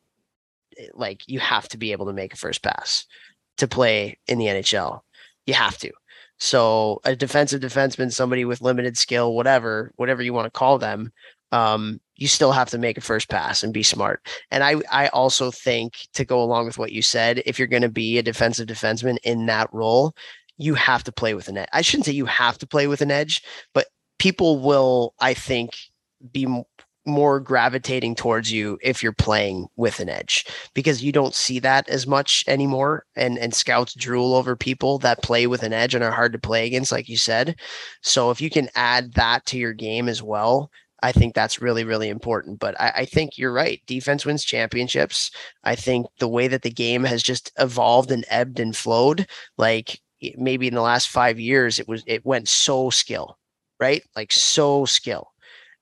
Like, you have to be able to make a first pass to play in the NHL. You have to. So, a defensive defenseman, somebody with limited skill, whatever, whatever you want to call them, um, you still have to make a first pass and be smart. And I, I also think to go along with what you said, if you're going to be a defensive defenseman in that role, you have to play with an edge. I shouldn't say you have to play with an edge, but people will, I think, be more gravitating towards you if you're playing with an edge because you don't see that as much anymore and and scouts drool over people that play with an edge and are hard to play against like you said so if you can add that to your game as well I think that's really, really important. But I, I, think you're right. Defense wins championships. I think the way that the game has just evolved and ebbed and flowed, like maybe in the last five years, it was it went so skill, right? Like so skill.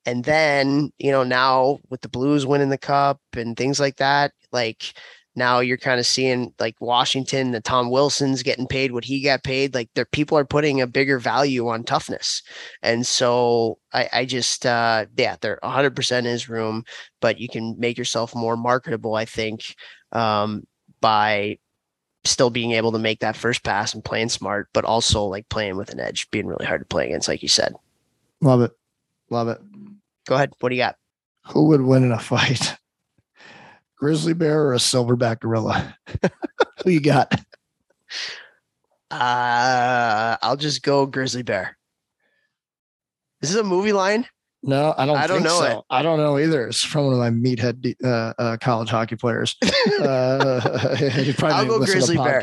And then, you know, now with the Blues winning the cup and things like that, like now you're kind of seeing like Washington, the Tom Wilson's getting paid what he got paid. Like there, people are putting a bigger value on toughness, and so I, I just, uh, yeah, there 100 percent is room, but you can make yourself more marketable. I think um, by still being able to make that first pass and playing smart, but also like playing with an edge, being really hard to play against, like you said. Love it, love it. Go ahead. What do you got? Who would win in a fight? Grizzly bear or a silverback gorilla? Who you got? Uh, I'll just go grizzly bear. Is this a movie line? No, I don't. I don't know so. it. I don't know either. It's from one of my meathead uh, uh, college hockey players. Uh, I'll go grizzly bear.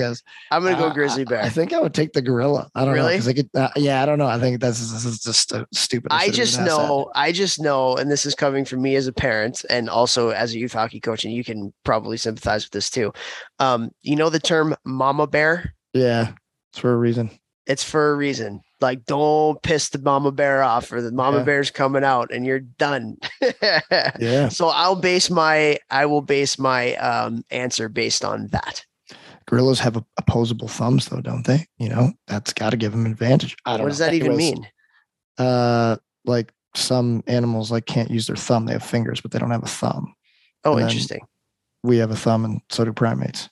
I'm gonna go grizzly bear. I, I, think I would take the gorilla. I don't really? know because I could. yeah, I don't know. I think that's this is just a stupid. I just know. I just know, and this is coming from me as a parent and also as a youth hockey coach, and you can probably sympathize with this too. Um, you know the term "mama bear." Yeah, it's for a reason. It's for a reason like don't piss the mama bear off or the mama yeah. bear's coming out and you're done. Yeah. So i'll base my i will base my um, answer based on that. Gorillas have opposable thumbs though don't they? You know that's got to give them advantage. I don't what does that even mean? uh like some animals like can't use their thumb. They have fingers but they don't have a thumb. Oh and interesting. we have a thumb and so do primates.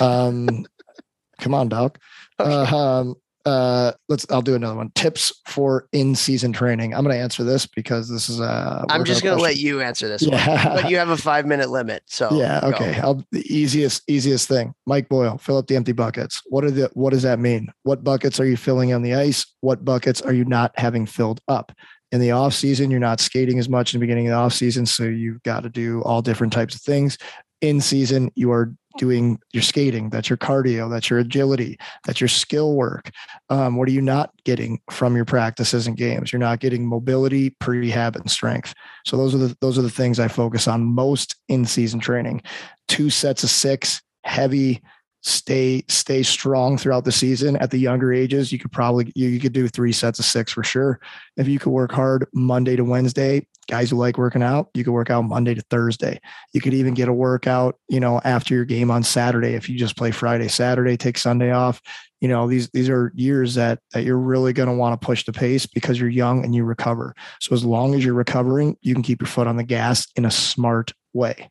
Um come on dog. Okay. uh, um, uh let's i'll do another one. Tips for in-season training. I'm going to answer this because this is a i'm just going to let you answer this yeah. one but you have a five minute limit so yeah okay. I'll, the easiest easiest thing. Mike boyle fill up the empty buckets. What are the what does that mean? What buckets are you filling on the ice? What buckets are you not having filled up? In the off season you're not skating as much in the beginning of the off season so you've got to do all different types of things. In season you are doing your skating that's your cardio that's your agility that's your skill work um, what are you not getting from your practices and games? You're not getting mobility prehab and strength. So those are the those are the things i focus on most in season training. Two sets of six heavy stay stay strong throughout the season. At the younger ages you could probably you, you could do three sets of six for sure. If you could work hard monday to wednesday guys who like working out you could work out monday to thursday you could even get a workout you know after your game on saturday if you just play friday saturday take sunday off you know these these are years that that you're really going to want to push the pace because you're young and you recover so as long as you're recovering you can keep your foot on the gas in a smart way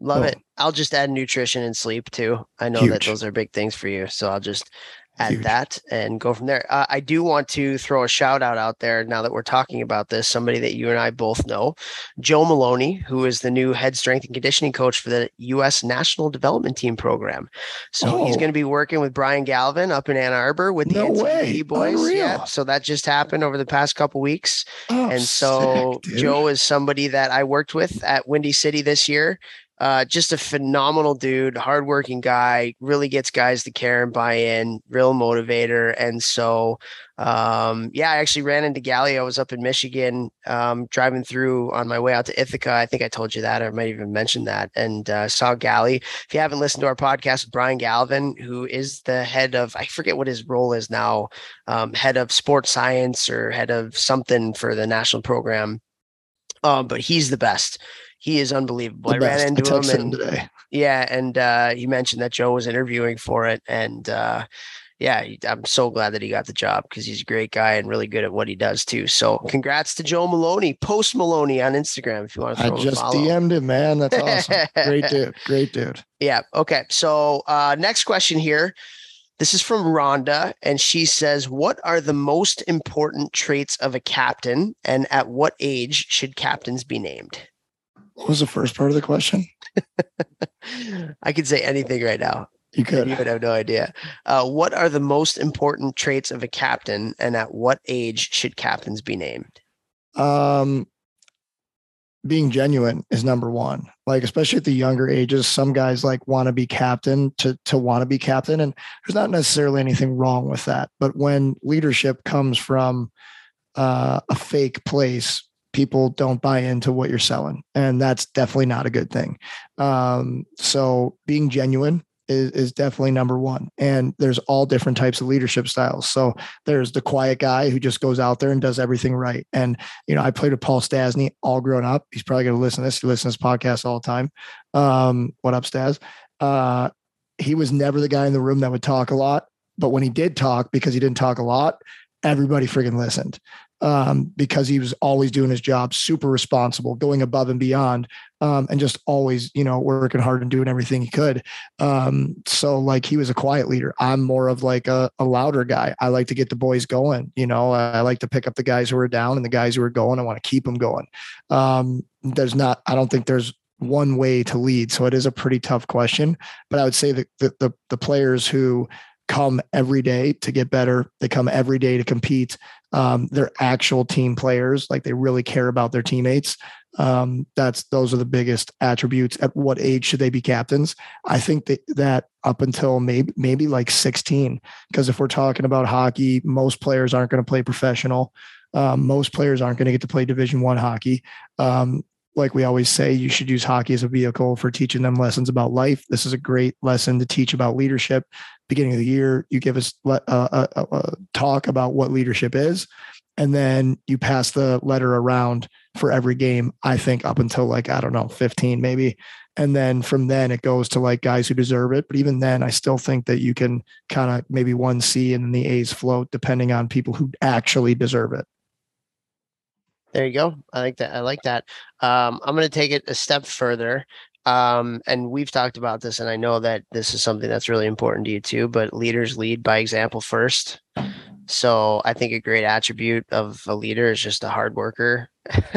Love Boom. it. I'll just add nutrition and sleep too. I know that those are big things for you. So I'll just add Huge. that and go from there. Uh, I do want to throw a shout out out there now that we're talking about this. Somebody that you and I both know, Joe Maloney, who is the new head strength and conditioning coach for the U.S. National Development Team program. So he's Oh. going to be working with Brian Galvin up in Ann Arbor with the No NCAA boys. Yeah. So that just happened over the past couple weeks. Oh, and so sick. Joe is somebody that I worked with at Windy City this year. Uh, just a phenomenal dude, hardworking guy, really gets guys to care and buy in, real motivator. And so, um, yeah, I actually ran into Galley. I was up in Michigan, um, driving through on my way out to Ithaca. I think I told you that, or I might even mention that, and uh, saw Galley. If you haven't listened to our podcast with Brian Galvin, who is the head of, I forget what his role is now, um, head of sports science or head of something for the national program. Um, but he's the best. He is unbelievable. The I ran best. I into him texted him today. yeah, and uh, he mentioned that Joe was interviewing for it, and uh, yeah, I'm so glad that he got the job because he's a great guy and really good at what he does too. So, congrats to Joe Maloney, Post Maloney on Instagram if you want to I throw him a just. DM'd him, man. That's awesome. Great dude. Great dude. Yeah. Okay. So, uh, next question here. This is from Rhonda, and she says, "What are the most important traits of a captain, and at what age should captains be named?" What was the first part of the question? I could say anything right now. You could. You would have no idea. Uh, what are the most important traits of a captain, and at what age should captains be named? Um, being genuine is number one. Like especially at the younger ages, some guys like want to be captain to to want to be captain, and there's not necessarily anything wrong with that. But when leadership comes from uh, a fake place, people don't buy into what you're selling, and that's definitely not a good thing. Um, so being genuine is is definitely number one. And there's all different types of leadership styles. So there's the quiet guy who just goes out there and does everything right, and you know, I played with Paul Stastny all grown up. He's probably going to listen to this. He listens to this podcast all the time. Um, what up, Stas? Uh, he was never the guy in the room that would talk a lot, but when he did talk, because he didn't talk a lot, everybody friggin' listened um, because he was always doing his job, super responsible, going above and beyond, um, and just always, you know, working hard and doing everything he could. Um, so like he was a quiet leader. I'm more of like a, a louder guy. I like to get the boys going. You know, I like to pick up the guys who are down and the guys who are going. I want to keep them going. Um, there's not. I don't think there's one way to lead. So it is a pretty tough question. But I would say that the the, the players who come every day to get better, they come every day to compete. Um, they're actual team players, like they really care about their teammates. Um, that's those are the biggest attributes. At what age should they be captains? I think that that up until maybe maybe like 16, because if we're talking about hockey, most players aren't going to play professional. Um, most players aren't going to get to play Division One hockey. Um, like we always say, you should use hockey as a vehicle for teaching them lessons about life. This is a great lesson to teach about leadership. Beginning of the year, you give us a, a, a talk about what leadership is, and then you pass the letter around for every game. I think up until like I don't know, fifteen maybe, and then from then it goes to like guys who deserve it. But even then, I still think that you can kind of maybe one C and then the A's float depending on people who actually deserve it. There you go. I like that. I like that. Um, I'm going to take it a step further. Um, and we've talked about this, and I know that this is something that's really important to you too. But leaders lead by example first. So I think a great attribute of a leader is just a hard worker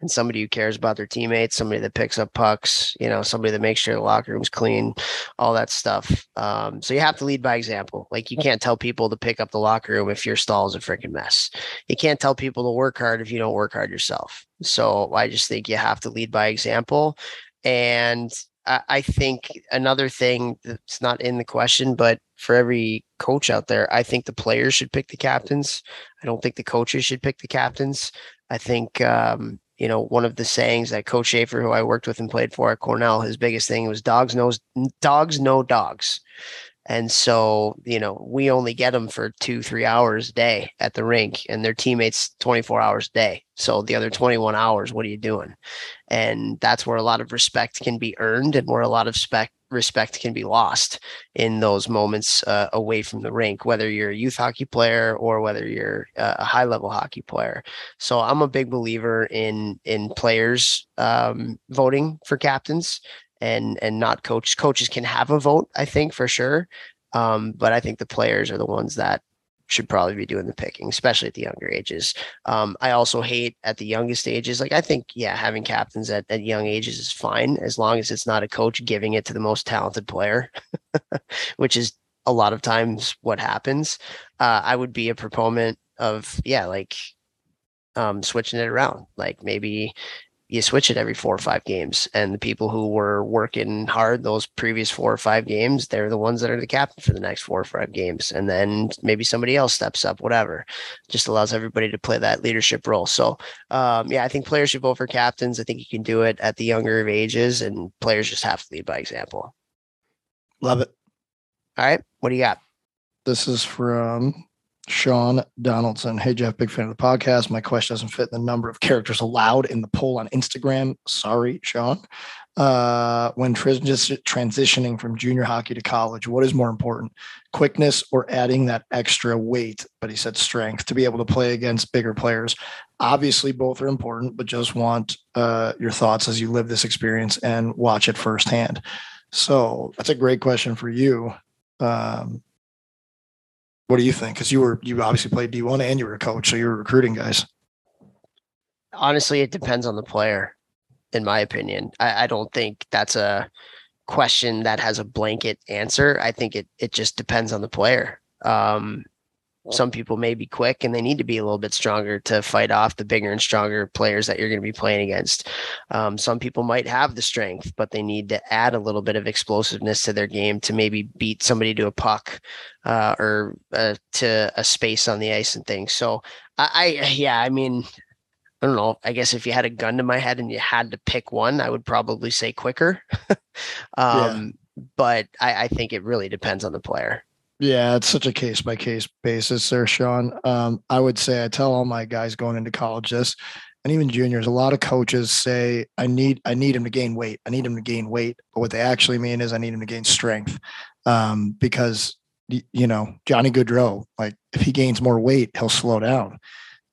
and somebody who cares about their teammates, somebody that picks up pucks, you know, somebody that makes sure the locker room's clean, all that stuff. Um, so you have to lead by example. Like you can't tell people to pick up the locker room if your stall is a freaking mess. You can't tell people to work hard if you don't work hard yourself. So I just think you have to lead by example. And I, I think another thing that's not in the question, but for every coach out there, I think the players should pick the captains. I don't think the coaches should pick the captains. I think um, you know one of the sayings that Coach Schafer, who I worked with and played for at Cornell, his biggest thing was dogs knows dogs know dogs. And so, you know, we only get them for two, three hours a day at the rink, and their teammates 24 hours a day. So the other 21 hours, what are you doing? And that's where a lot of respect can be earned and where a lot of spec respect can be lost in those moments uh, away from the rink, whether you're a youth hockey player or whether you're uh, a high level hockey player. So I'm a big believer in in players um, voting for captains and and not coaches. Coaches can have a vote, I think for sure. Um, but I think the players are the ones that should probably be doing the picking, especially at the younger ages. Um, I also hate at the youngest ages. Like I think, yeah, having captains at, at young ages is fine as long as it's not a coach giving it to the most talented player, which is a lot of times what happens. Uh, I would be a proponent of yeah, like um, switching it around. Like maybe you switch it every four or five games. And the people who were working hard those previous four or five games, they're the ones that are the captain for the next four or five games. And then maybe somebody else steps up, whatever. Just allows everybody to play that leadership role. So um, yeah, I think players should vote for captains. I think you can do it at the younger of ages, and players just have to lead by example. Love it. All right. What do you got? This is from Sean Donaldson. Hey, Jeff, big fan of the podcast. My question doesn't fit the number of characters allowed in the poll on Instagram. Sorry, Sean. Uh, when transitioning from junior hockey to college, what is more important, quickness or adding that extra weight? But he said strength to be able to play against bigger players. Obviously, both are important, but just want uh, your thoughts as you live this experience and watch it firsthand. So that's a great question for you. Um, what do you think? Because you were you obviously played D one and you were a coach, so you were recruiting guys. Honestly, it depends on the player, in my opinion. I, I don't think that's a question that has a blanket answer. I think it it just depends on the player. Um, some people may be quick and they need to be a little bit stronger to fight off the bigger and stronger players that you're going to be playing against. Um, some people might have the strength, but they need to add a little bit of explosiveness to their game to maybe beat somebody to a puck uh, or uh, to a space on the ice and things. So I, I, yeah, I mean, I don't know. I guess if you had a gun to my head and you had to pick one, I would probably say quicker. um, yeah. But I, I think it really depends on the player. Yeah, it's such a case by case basis there, Sean. Um, I would say I tell all my guys going into college this, and even juniors. A lot of coaches say, "I need, I need him to gain weight. I need him to gain weight." But what they actually mean is, "I need him to gain strength," um, because you know Johnny Gaudreau, like if he gains more weight, he'll slow down.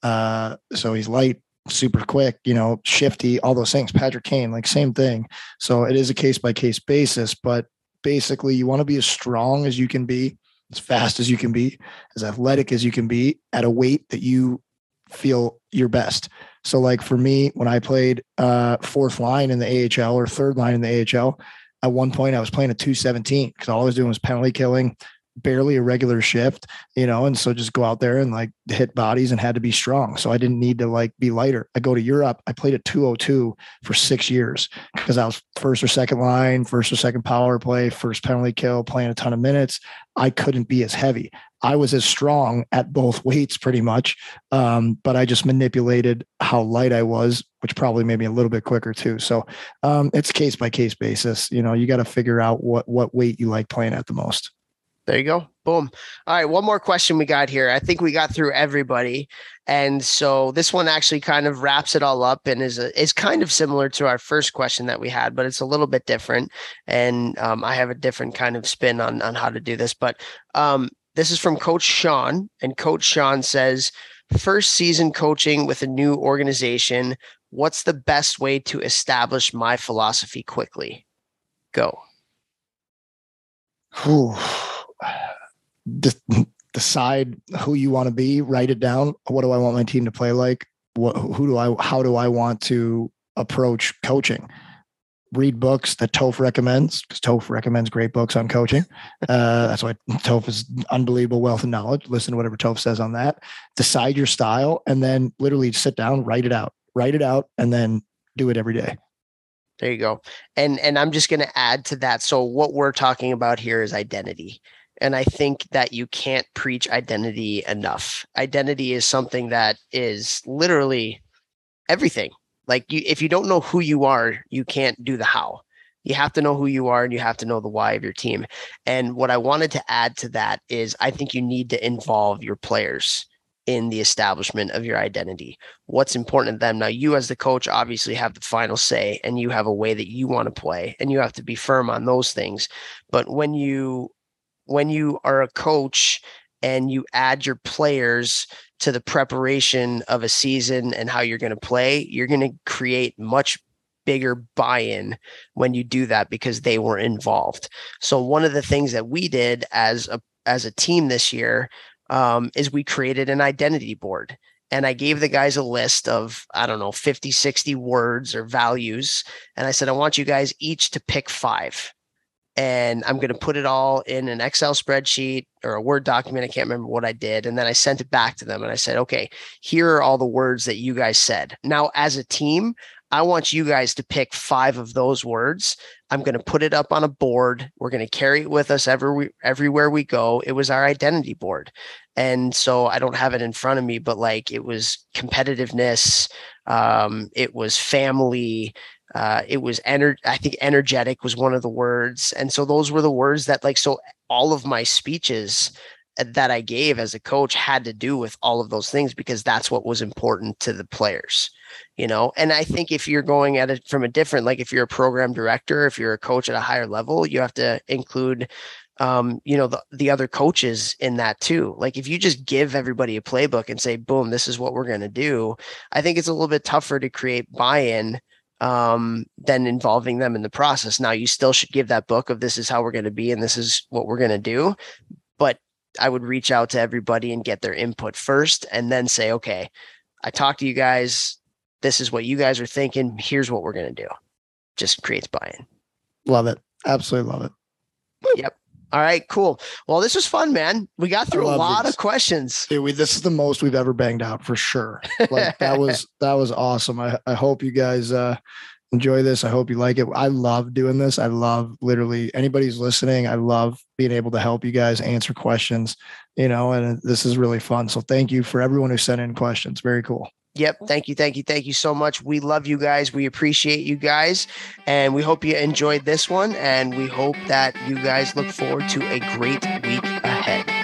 Uh, so he's light, super quick, you know, shifty, all those things. Patrick Kane, like same thing. So it is a case by case basis, but basically you want to be as strong as you can be as fast as you can be, as athletic as you can be at a weight that you feel your best. So like for me, when I played uh, fourth line in the AHL or third line in the AHL, at one point I was playing a 217 because all I was doing was penalty killing, barely a regular shift, you know, and so just go out there and like hit bodies and had to be strong. So I didn't need to like be lighter. I go to Europe. I played at 202 for six years because I was first or second line, first or second power play, first penalty kill, playing a ton of minutes. I couldn't be as heavy. I was as strong at both weights pretty much, um, but I just manipulated how light I was, which probably made me a little bit quicker too. So um, it's case by case basis. You know, you got to figure out what what weight you like playing at the most. There you go. Boom. All right. One more question we got here. I think we got through everybody. And so this one actually kind of wraps it all up and is a, is kind of similar to our first question that we had, but it's a little bit different. And um, I have a different kind of spin on, on how to do this. But um, this is from Coach Sean. And Coach Sean says, first season coaching with a new organization. What's the best way to establish my philosophy quickly? Go. Whew decide who you want to be, write it down. What do I want my team to play like? What, who do I, how do I want to approach coaching? Read books that Toph recommends because Toph recommends great books on coaching. Uh, that's why Toph is unbelievable wealth of knowledge. Listen to whatever Toph says on that. Decide your style and then literally sit down, write it out, write it out, and then do it every day. There you go. And and I'm just going to add to that. So what we're talking about here is identity. And I think that you can't preach identity enough. Identity is something that is literally everything. Like you, if you don't know who you are, you can't do the how. You have to know who you are and you have to know the why of your team. And what I wanted to add to that is I think you need to involve your players in the establishment of your identity. What's important to them. Now, you as the coach obviously have the final say and you have a way that you want to play and you have to be firm on those things. But when you when you are a coach and you add your players to the preparation of a season and how you're going to play, you're going to create much bigger buy-in when you do that because they were involved. So one of the things that we did as a as a team this year um, is we created an identity board and I gave the guys a list of, I don't know, 50, 60 words or values. And I said, I want you guys each to pick five. And I'm going to put it all in an Excel spreadsheet or a Word document. I can't remember what I did. And then I sent it back to them and I said, okay, here are all the words that you guys said. Now, as a team, I want you guys to pick five of those words. I'm going to put it up on a board. We're going to carry it with us every, everywhere we go. It was our identity board. And so I don't have it in front of me, but like it was competitiveness, um, it was family, uh, it was ener- I think energetic was one of the words. And so those were the words that like so all of my speeches that I gave as a coach had to do with all of those things because that's what was important to the players, you know. And I think if you're going at it from a different, like if you're a program director, if you're a coach at a higher level, you have to include, um, you know, the the other coaches in that too. Like if you just give everybody a playbook and say, boom, this is what we're going to do, I think it's a little bit tougher to create buy-in um, than involving them in the process. Now, you still should give that book of this is how we're going to be and this is what we're going to do. But I would reach out to everybody and get their input first and then say, okay, I talked to you guys. This is what you guys are thinking. Here's what we're going to do. Just creates buy in. Love it. Absolutely love it. Yep. All right, cool. Well, this was fun, man. We got through a lot these. of questions. Dude, we, this is the most we've ever banged out for sure. Like that was that was awesome. I, I hope you guys uh enjoy this. I hope you like it. I love doing this. I love literally anybody's listening. I love being able to help you guys answer questions, you know, and this is really fun. So thank you for everyone who sent in questions. Very cool. Yep. Thank you. Thank you. Thank you so much. We love you guys. We appreciate you guys. And we hope you enjoyed this one. And we hope that you guys look forward to a great week ahead.